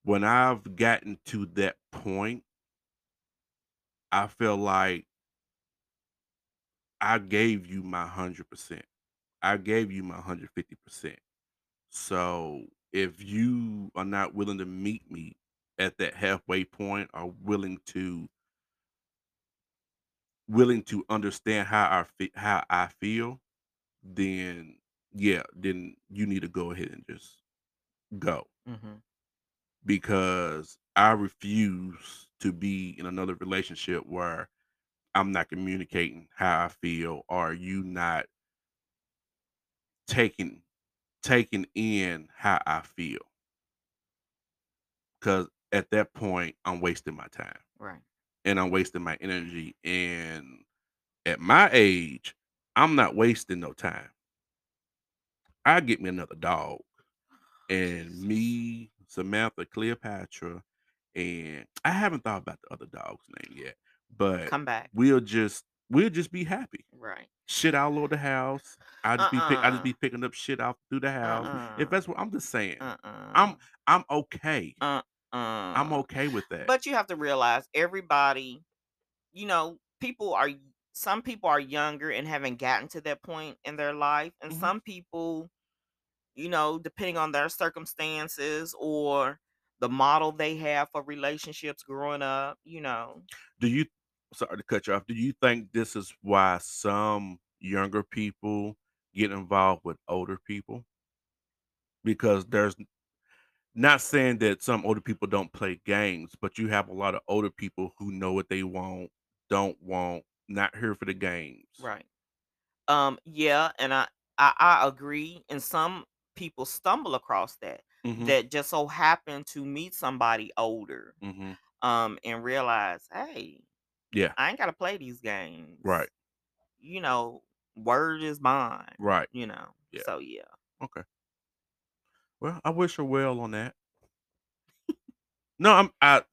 when I've gotten to that point, I feel like I gave you my 100%. I gave you my 150%. So if you are not willing to meet me at that halfway point or willing to willing to understand how I fe- how I feel, then yeah, then you need to go ahead and just go hmm because I refuse to be in another relationship where I'm not communicating how I feel or you not taking taking in how I feel. Cuz at that point I'm wasting my time Right. and I'm wasting my energy and at my age I'm not wasting no time. I get me another dog oh, and me, Samantha, Cleopatra, and I haven't thought about the other dog's name yet, but Come back. we'll just we'll just be happy. Right. Shit all over the house. I just be pick, I just Uh-uh. be picking up shit off through the house. If Uh-uh. that's what I'm just saying, Uh-uh. I'm I'm okay. Uh-uh. I'm okay with that. But you have to realize everybody, you know, people are some people are younger and haven't gotten to that point in their life. And Mhm. some people, you know, depending on their circumstances or the model they have for relationships growing up, you know. Do you sorry to cut you off. Do you think this is why some younger people get involved with older people? Because there's not saying that some older people don't play games, but you have a lot of older people who know what they want, don't want, not here for the games. Right. Um, yeah, and I, I I agree. And some people stumble across that hmm that just so happen to meet somebody older hmm um and realize, hey, Yeah. I ain't gotta play these games. Right. You know, word is mine. Right. you know. Yeah. So yeah. Okay. Well, I wish her well on that. No, I'm I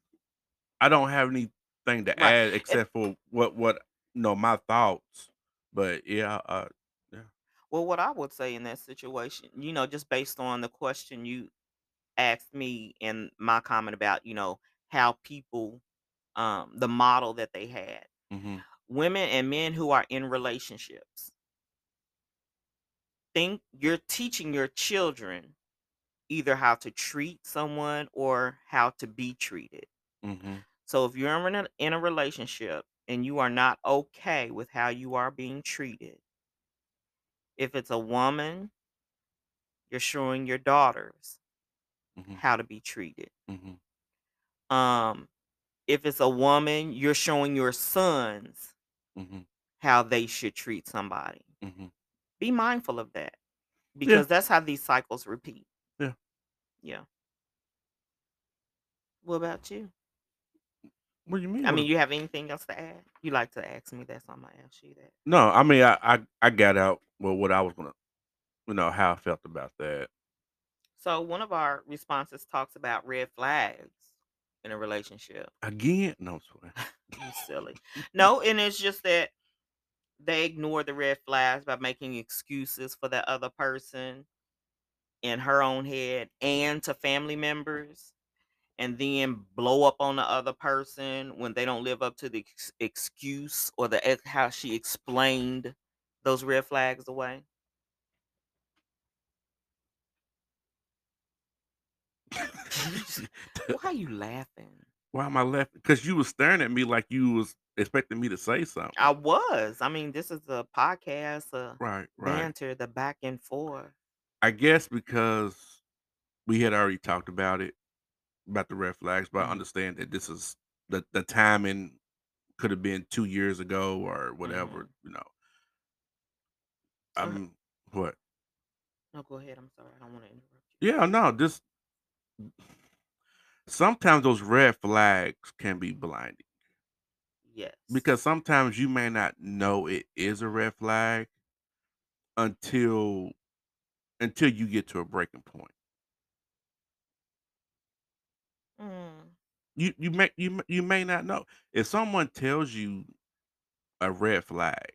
I don't have anything to Right. add except for what what know my thoughts. But yeah, uh, yeah. well, what I would say in that situation, you know, just based on the question you asked me and my comment about, you know, how people um the model that they had. Mhm. Women and men who are in relationships think you're teaching your children either how to treat someone or how to be treated. Mhm. So if you're in a, in a relationship and you are not okay with how you are being treated, if it's a woman, you're showing your daughters Mhm. how to be treated. Mhm. Um if it's a woman, you're showing your sons Mhm. how they should treat somebody. Mhm. Be mindful of that Yeah. because that's how these cycles repeat. Yeah. Yeah. What about you? What do you mean? I mean, you have anything else to add? You like to ask me that, so I'm gonna ask you that. No, I mean I I I got out well what I was gonna you know, how I felt about that. So one of our responses talks about red flags in a relationship. Again? No. You silly. No, and it's just that they ignore the red flags by making excuses for the other person in her own head and to family members, and then blow up on the other person when they don't live up to the ex- excuse or the ex- how she explained those red flags away. Why are you laughing? Why am I laughing? Because you was staring at me like you was expecting me to say something. I was. I mean, this is a podcast, uh, Right, right. banter, the back and forth. I guess because we had already talked about it, about the red flags, but I Mhm, understand that this is the the timing could have been 2 years ago or whatever, mhm. you know. I'm what? No, go ahead. I'm sorry. I don't want to interrupt you. Yeah, no, this sometimes those red flags can be blinding Yes. because sometimes you may not know it is a red flag until until you get to a breaking point. Mm, You you may you may- you may not know. If someone tells you a red flag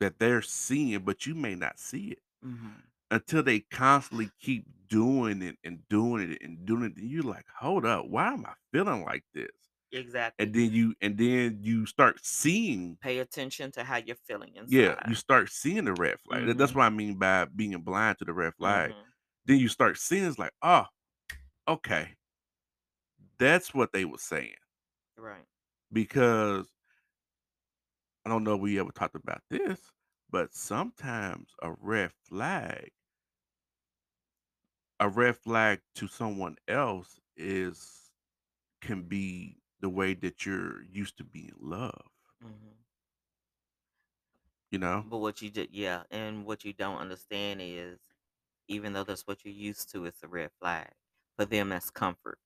that they're seeing, but you may not see it mhm. until they constantly keep doing it and doing it and doing it. And you're like, hold up, why am I feeling like this? Exactly. And then you and then you start seeing, Pay attention to how you're feeling inside. yeah, you start seeing the red flag. That- That's Mhm. what I mean by being blind to the red flag. Mhm. Then you start seeing it's like, oh, okay, that's what they were saying. Right. Because I don't know if we ever talked about this, but sometimes a red flag, a red flag to someone else is can be the way that you're used to being loved, Mhm. you know? But what you did, yeah, and what you don't understand is, even though that's what you're used to, it's a red flag. For them, that's comfort.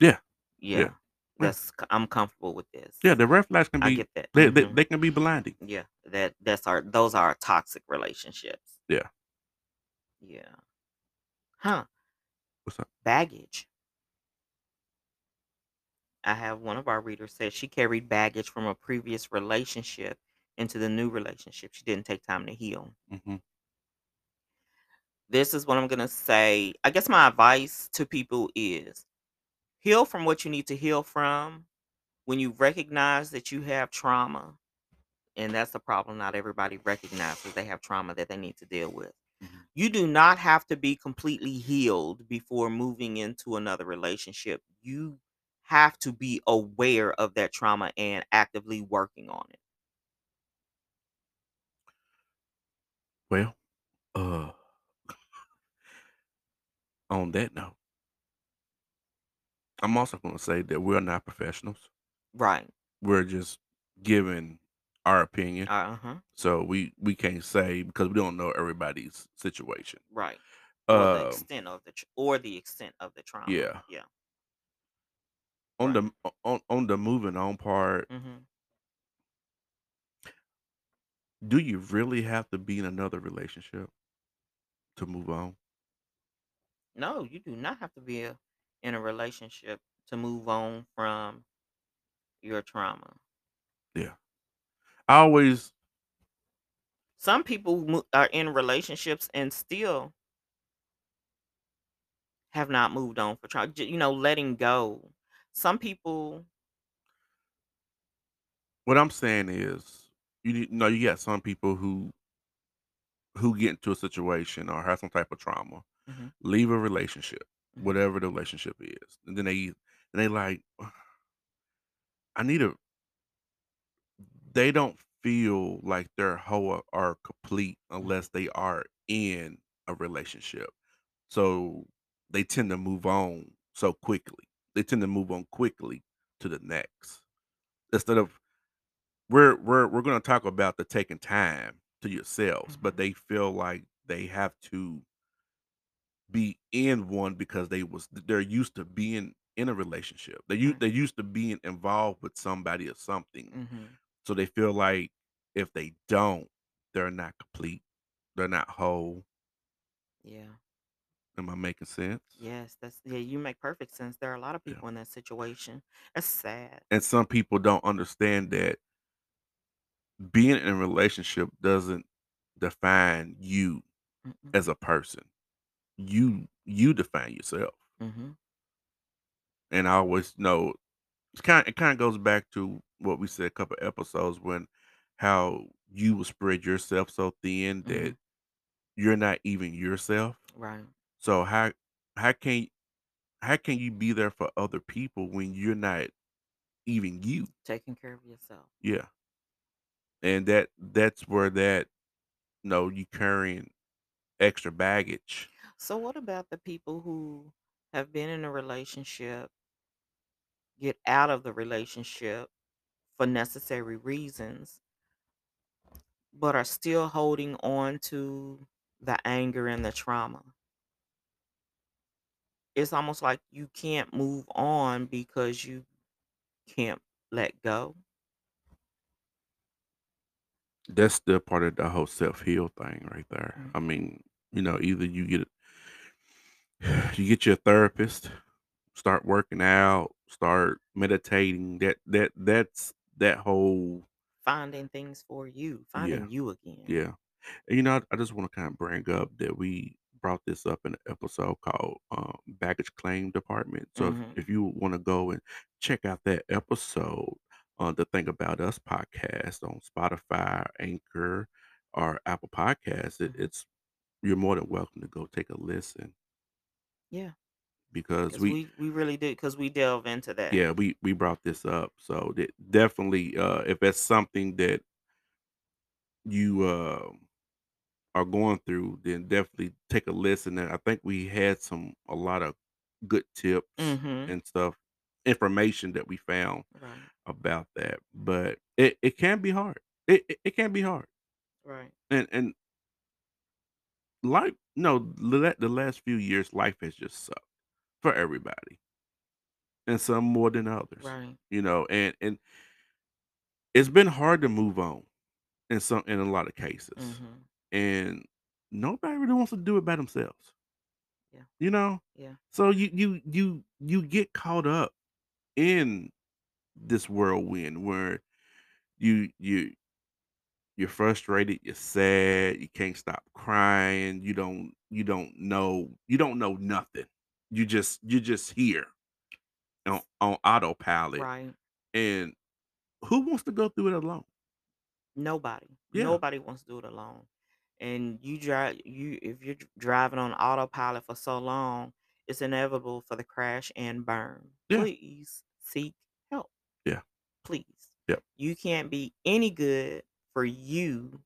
Yeah, yeah, Yeah, that's I'm comfortable with this. Yeah, the red flags can be. I get that. they they, hmm they can be blinding. Yeah, that that's our those are our toxic relationships. Yeah. Yeah. Huh. What's up? Baggage. I have one of our readers said she carried baggage from a previous relationship into the new relationship. She didn't take time to heal. hmm This is what I'm gonna say. I guess my advice to people is heal from what you need to heal from. When you recognize that you have trauma, and that's the problem, not everybody recognizes they have trauma that they need to deal with. hmm You do not have to be completely healed before moving into another relationship. You have to be aware of that trauma and actively working on it. Well, uh, on that note, I'm also going to say that we're not professionals. Right. We're just giving our opinion. Uh huh. So we we can't say because we don't know everybody's situation. Right. Or the Um, extent of the tr- or the extent of the trauma. yeah. Yeah. On Right. the on on the moving on part, hmm do you really have to be in another relationship to move on? No, you do not have to be a, in a relationship to move on from your trauma. Yeah. I always Some people are in relationships and still have not moved on for trauma. You know, letting go. Some people, what I'm saying is you need- know you got some people who who get into a situation or have some type of trauma, Mhm, leave a relationship, whatever the relationship is, and then they and they like I need a they don't feel like their whole are complete unless they are in a relationship. So they tend to move on so quickly. They tend to move on quickly to the next. Instead of we're we're we're gonna talk about the taking time to yourselves, but mhm, they feel like they have to be in one because they was they're used to being in a relationship. They right, they used to being involved with somebody or something. mhm, So they feel like if they don't, they're not complete. They're not whole. yeah, Am I making sense? yes, that's yeah. You make perfect sense. There are a lot of Yeah. people in that situation. That's sad. And some people don't understand that being in a relationship doesn't define you Mm-mm, as a person. You you define yourself. mhm, And I always know it's kind it kind of goes back to what we said a couple episodes when how you will spread yourself so thin that mhm, you're not even yourself. right. So how how can how can you be there for other people when you're not even you? Taking care of yourself. Yeah. And that that's where that you know you carrying extra baggage. So, what about the people who have been in a relationship, get out of the relationship for necessary reasons, but are still holding on to the anger and the trauma? It's almost like you can't move on because you can't let go. That's still part of the whole self heal thing right there. I Mhm. mean, you know, either you get you get your therapist, start working out, start meditating. That that that's that whole Finding things for you, yeah, finding you again. yeah. And, you know, I, I just want to kind of bring up that we brought this up in an episode called um, Baggage Claim Department. So if, hmm if you want to go and check out that episode on the Think About Us podcast on Spotify, Anchor, or Apple Podcasts, it, hmm it's you're more than welcome to go take a listen Yeah, because we we we really do because we delve into that. yeah we we brought this up so that definitely uh if that's something that you uh are going through, then definitely take a listen. And I think we had some a lot of good tips hmm and stuff, information that we found Right, about that. But it, it can be hard. It, it it can be hard. right, And and life no the the last few years life has just sucked for everybody. And some more than others. right. You know, and and it's been hard to move on in some in a lot of cases. hmm And nobody really wants to do it by themselves. Yeah, You know? yeah. So you you you you get caught up in this whirlwind where you you you're frustrated, you're sad, you can't stop crying, you don't you don't know you don't know nothing. You just you're just here on, on autopilot. Right. And who wants to go through it alone? Nobody. Yeah. Nobody wants to do it alone. And you drive you if you're driving on autopilot for so long, it's inevitable for the crash and burn. Yeah. Please seek help. Yeah. Please. Yep. You can't be any good for you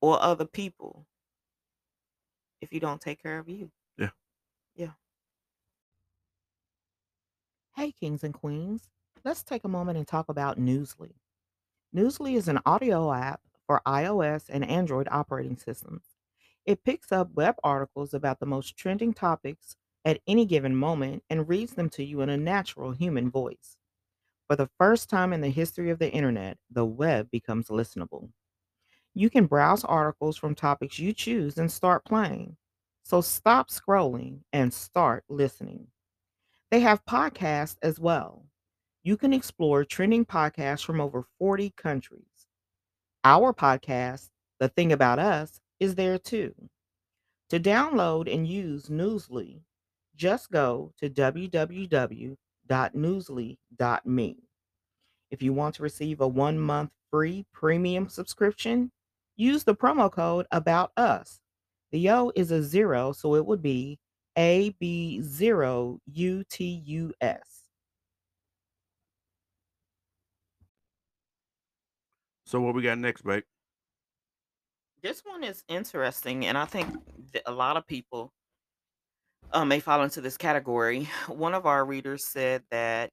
or other people if you don't take care of you. Yeah. Yeah. Hey, kings and queens. Let's take a moment and talk about Newsly. Newsly is an audio app for iOS and Android operating systems. It picks up web articles about the most trending topics at any given moment and reads them to you in a natural human voice. For the first time in the history of the internet, the web becomes listenable. You can browse articles from topics you choose and start playing. So stop scrolling and start listening. They have podcasts as well. you can explore trending podcasts from over 40 countries. Our podcast, The Thing About Us, is there too. To download and use Newsly, just go to www.newsly.me. If you want to receive a one month free premium subscription, use the promo code About Us. The O is a zero, so it would be A B zero U T U S. So what we got next, babe? This one is interesting, and I think a lot of people uh, may fall into this category. One of our readers said that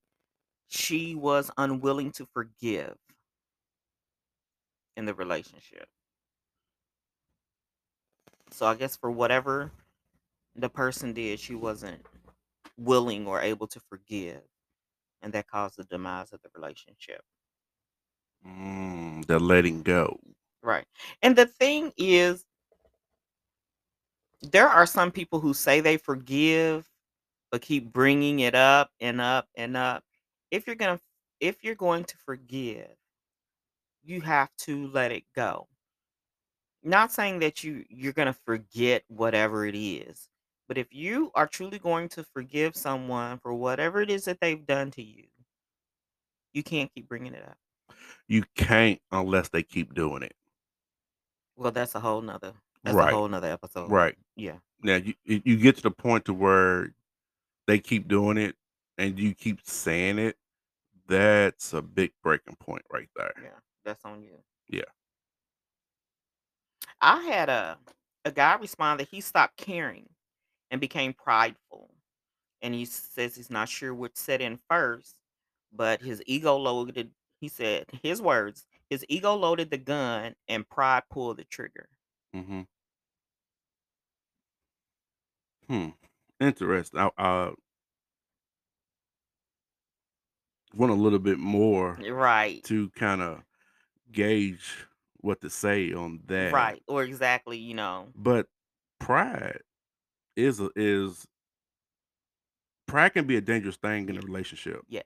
she was unwilling to forgive in the relationship. So I guess for whatever the person did, she wasn't willing or able to forgive, and that caused the demise of the relationship. Mm, the letting go. Right. And the thing is, there are some people who say they forgive, but keep bringing it up and up and up. If you're gonna, if you're going to forgive, you have to let it go. Not saying that you you're gonna forget whatever it is, but if you are truly going to forgive someone for whatever it is that they've done to you, you can't keep bringing it up. You can't unless they keep doing it. Well, that's a whole nother. That's a Right. whole nother episode. Right. Yeah. Now you you get to the point to where they keep doing it and you keep saying it. That's a big breaking point right there. Yeah. That's on you. Yeah. I had a a guy respond that he stopped caring and became prideful. And he says he's not sure which set in first, but his ego loaded. He said his words: his ego loaded the gun and pride pulled the trigger. Mm-hmm. Hmm. Interesting. I, I want a little bit more Right. to kind of gauge what to say on that. Right. Or exactly, you know. But pride is a, is pride can be a dangerous thing in a relationship. Yes.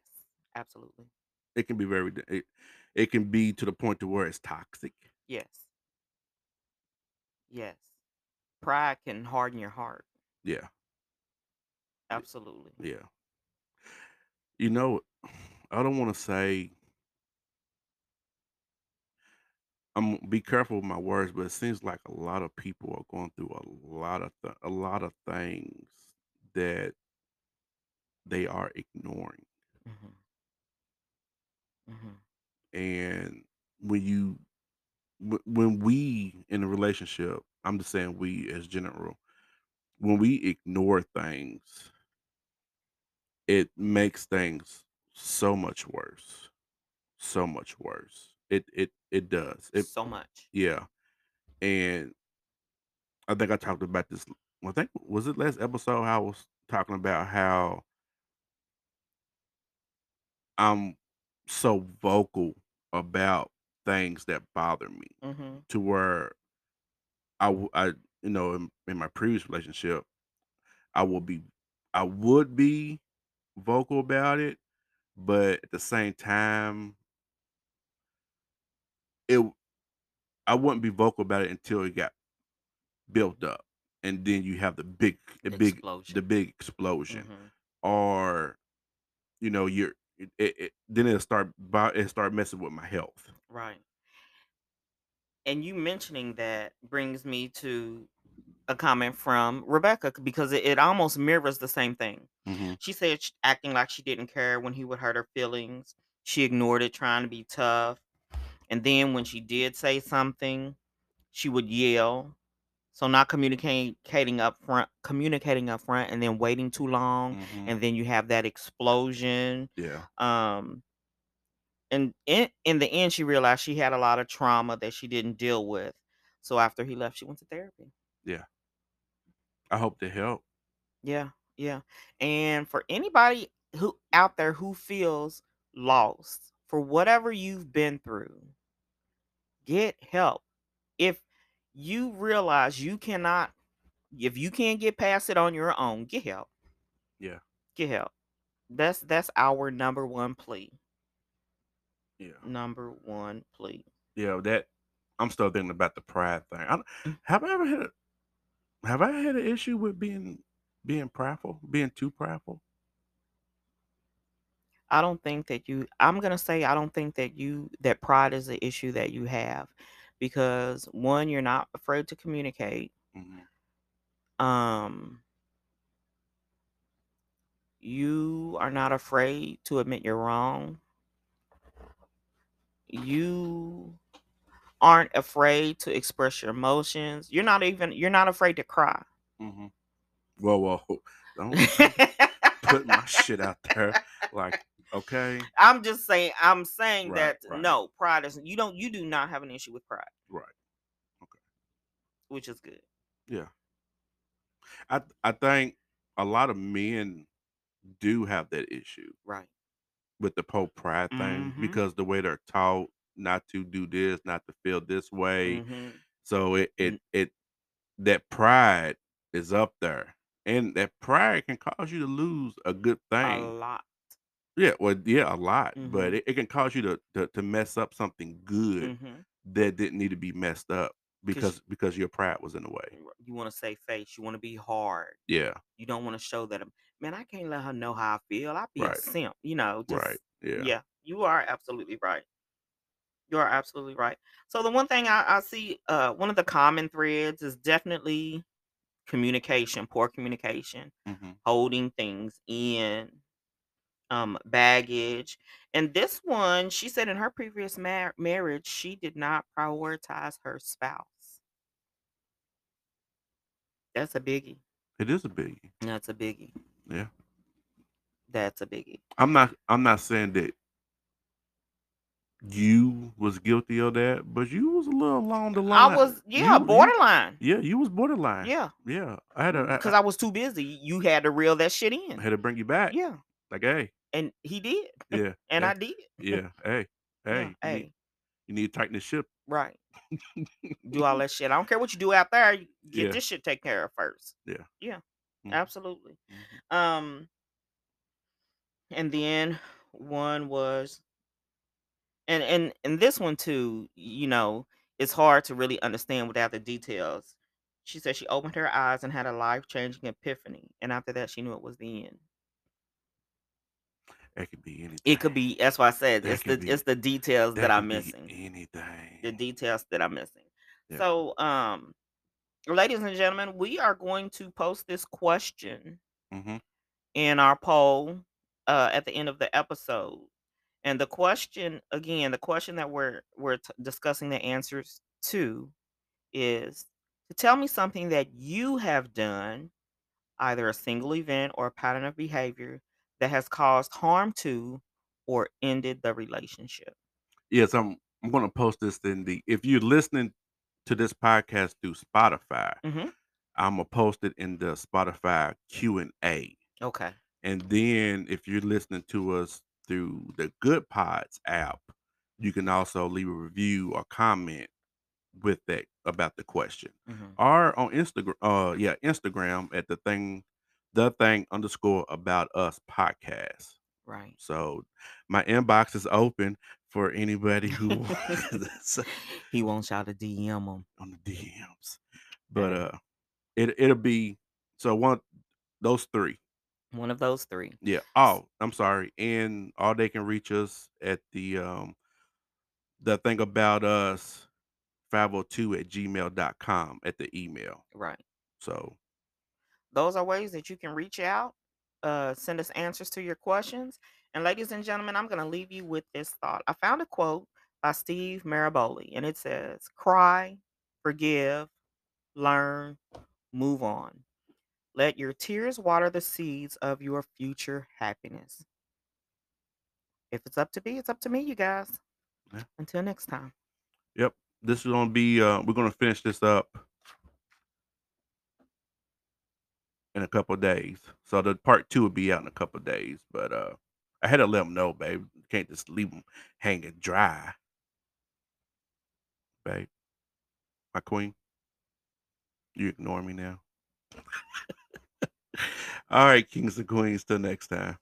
Absolutely. It can be very da- it, it can be to the point to where it's toxic. Yes. Yes. Pride can harden your heart. Yeah. Absolutely. Yeah. You know, I don't want to say I'm be careful with my words, but it seems like a lot of people are going through a lot of th- a lot of things that they are ignoring. hmm hmm And when you wh- when we in a relationship, I'm just saying we as general, when we ignore things, it makes things so much worse. So much worse. It it it does. It So much. yeah. And I think I talked about this. I think was it last episode how I was talking about how I'm so vocal about things that bother me hmm to where I, I you know in, in my previous relationship I would be I would be vocal about it, but at the same time it I wouldn't be vocal about it until it got built up, and then you have the big the big the big explosion. hmm or you know you're it, it, it- then it'll start bo- it start messing with my health Right. And you mentioning that brings me to a comment from Rebecca because it, it almost mirrors the same thing. hmm She said sh- acting like she didn't care when he would hurt her feelings. She ignored it, trying to be tough. And then when she did say something, she would yell. So not communicating up front, communicating up front, and then waiting too long, hmm and then you have that explosion. yeah Um, and in in the end, she realized she had a lot of trauma that she didn't deal with. So after he left, she went to therapy. yeah i hope to help Yeah, yeah. And for anybody who out there who feels lost for whatever you've been through, get help. If you realize you cannot, if you can't get past it on your own, get help. yeah Get help. That's that's our number one plea. Yeah. Number one plea. Yeah, that I'm still thinking about the pride thing. I, Mm. have I ever had a, have I had an issue with being being prideful, being too prideful? I don't think that you I'm gonna say I don't think that you that pride is the issue that you have because one, you're not afraid to communicate. hmm Um you are not afraid to admit you're wrong. You aren't afraid to express your emotions. You're not even you're not afraid to cry. hmm Whoa, whoa! Don't put my shit out there. Like, okay, I'm just saying I'm saying Right, that right. no, pride is you don't you do not have an issue with pride, right. Okay. Which is good. Yeah. I I think a lot of men do have that issue Right. With the Pope pride thing Mhm. because the way they're taught not to do this, not to feel this way. Mhm. So it it it that pride is up there. And that pride can cause you to lose a good thing. A lot. Yeah, well, yeah, a lot. But Mhm. it, it can cause you to, to to mess up something good Mhm. that didn't need to be messed up because because your pride was in the way. You want to save face. You want to be hard. Yeah, You don't want to show that. Man, I can't let her know how I feel. I be a Right. simp. You know. Just, right. Yeah. Yeah. You are absolutely right. You are absolutely right. So the one thing I, I see, uh, one of the common threads is definitely communication, poor communication, hmm holding things in, um, baggage. And this one, she said in her previous mar- marriage, she did not prioritize her spouse. That's a biggie. It is a biggie. That's a biggie. Yeah. That's a biggie. I'm not I'm not saying that you was guilty of that, but you was a little along the line. I was, yeah, you- borderline. yeah, you was borderline. Yeah, Yeah. I had to because I was too busy. You had to reel that shit I in. had to bring you back. Yeah, Like, hey, and he did, yeah. and hey, I did. yeah, hey, hey, Yeah, you, hey, Need, you need to tighten the ship. right. Do all that shit. I don't care what you do out there. Get Yeah. this shit taken care of first. Yeah. Yeah, absolutely. mhm. Um, and then one was, and and and this one too. You know, it's hard to really understand without the details. She said she opened her eyes and had a life changing epiphany, and after that, she knew it was the end. It could be anything. It could be. That's why I said That it's the be- it's the details that, I'm missing. Anything. The details that I'm missing. Yeah. So, um, ladies and gentlemen, we are going to post this question hmm in our poll uh, at the end of the episode. And the question again, the question that we're we're t- discussing the answers to is to tell me something that you have done, either a single event or a pattern of behavior that has caused harm to or ended the relationship. Yes, I'm. I'm going to post this in the. If you're listening to this podcast through Spotify, hmm I'm gonna post it in the Spotify Q and A. Okay. And then if you're listening to us through the Goodpods app, you can also leave a review or comment with that about the question. hmm Or on Instagram, uh yeah, Instagram at the thing the thing underscore about us podcast. Right. So my inbox is open for anybody who he wants y'all to DM him. on the DMs. But uh it it'll be so one those three. One of those three. Yeah. Oh, I'm sorry. And all they can reach us at the um the thing about us 502 at gmail.com at the email. Right. So Those are ways that you can reach out, uh, send us answers to your questions. And ladies and gentlemen, I'm going to leave you with this thought. I found a quote by Steve Maraboli, and it says, Cry, forgive, learn, move on. Let your tears water the seeds of your future happiness. If it's up to me, it's up to me, you guys. Yeah. Until next time. yep. This is gonna be uh we're gonna finish this up in a couple of days. So the part two will be out in a couple of days. But uh I had to let them know, babe. Can't just leave them hanging dry. Babe. My queen. You ignore me now. All right, kings and queens. Till next time.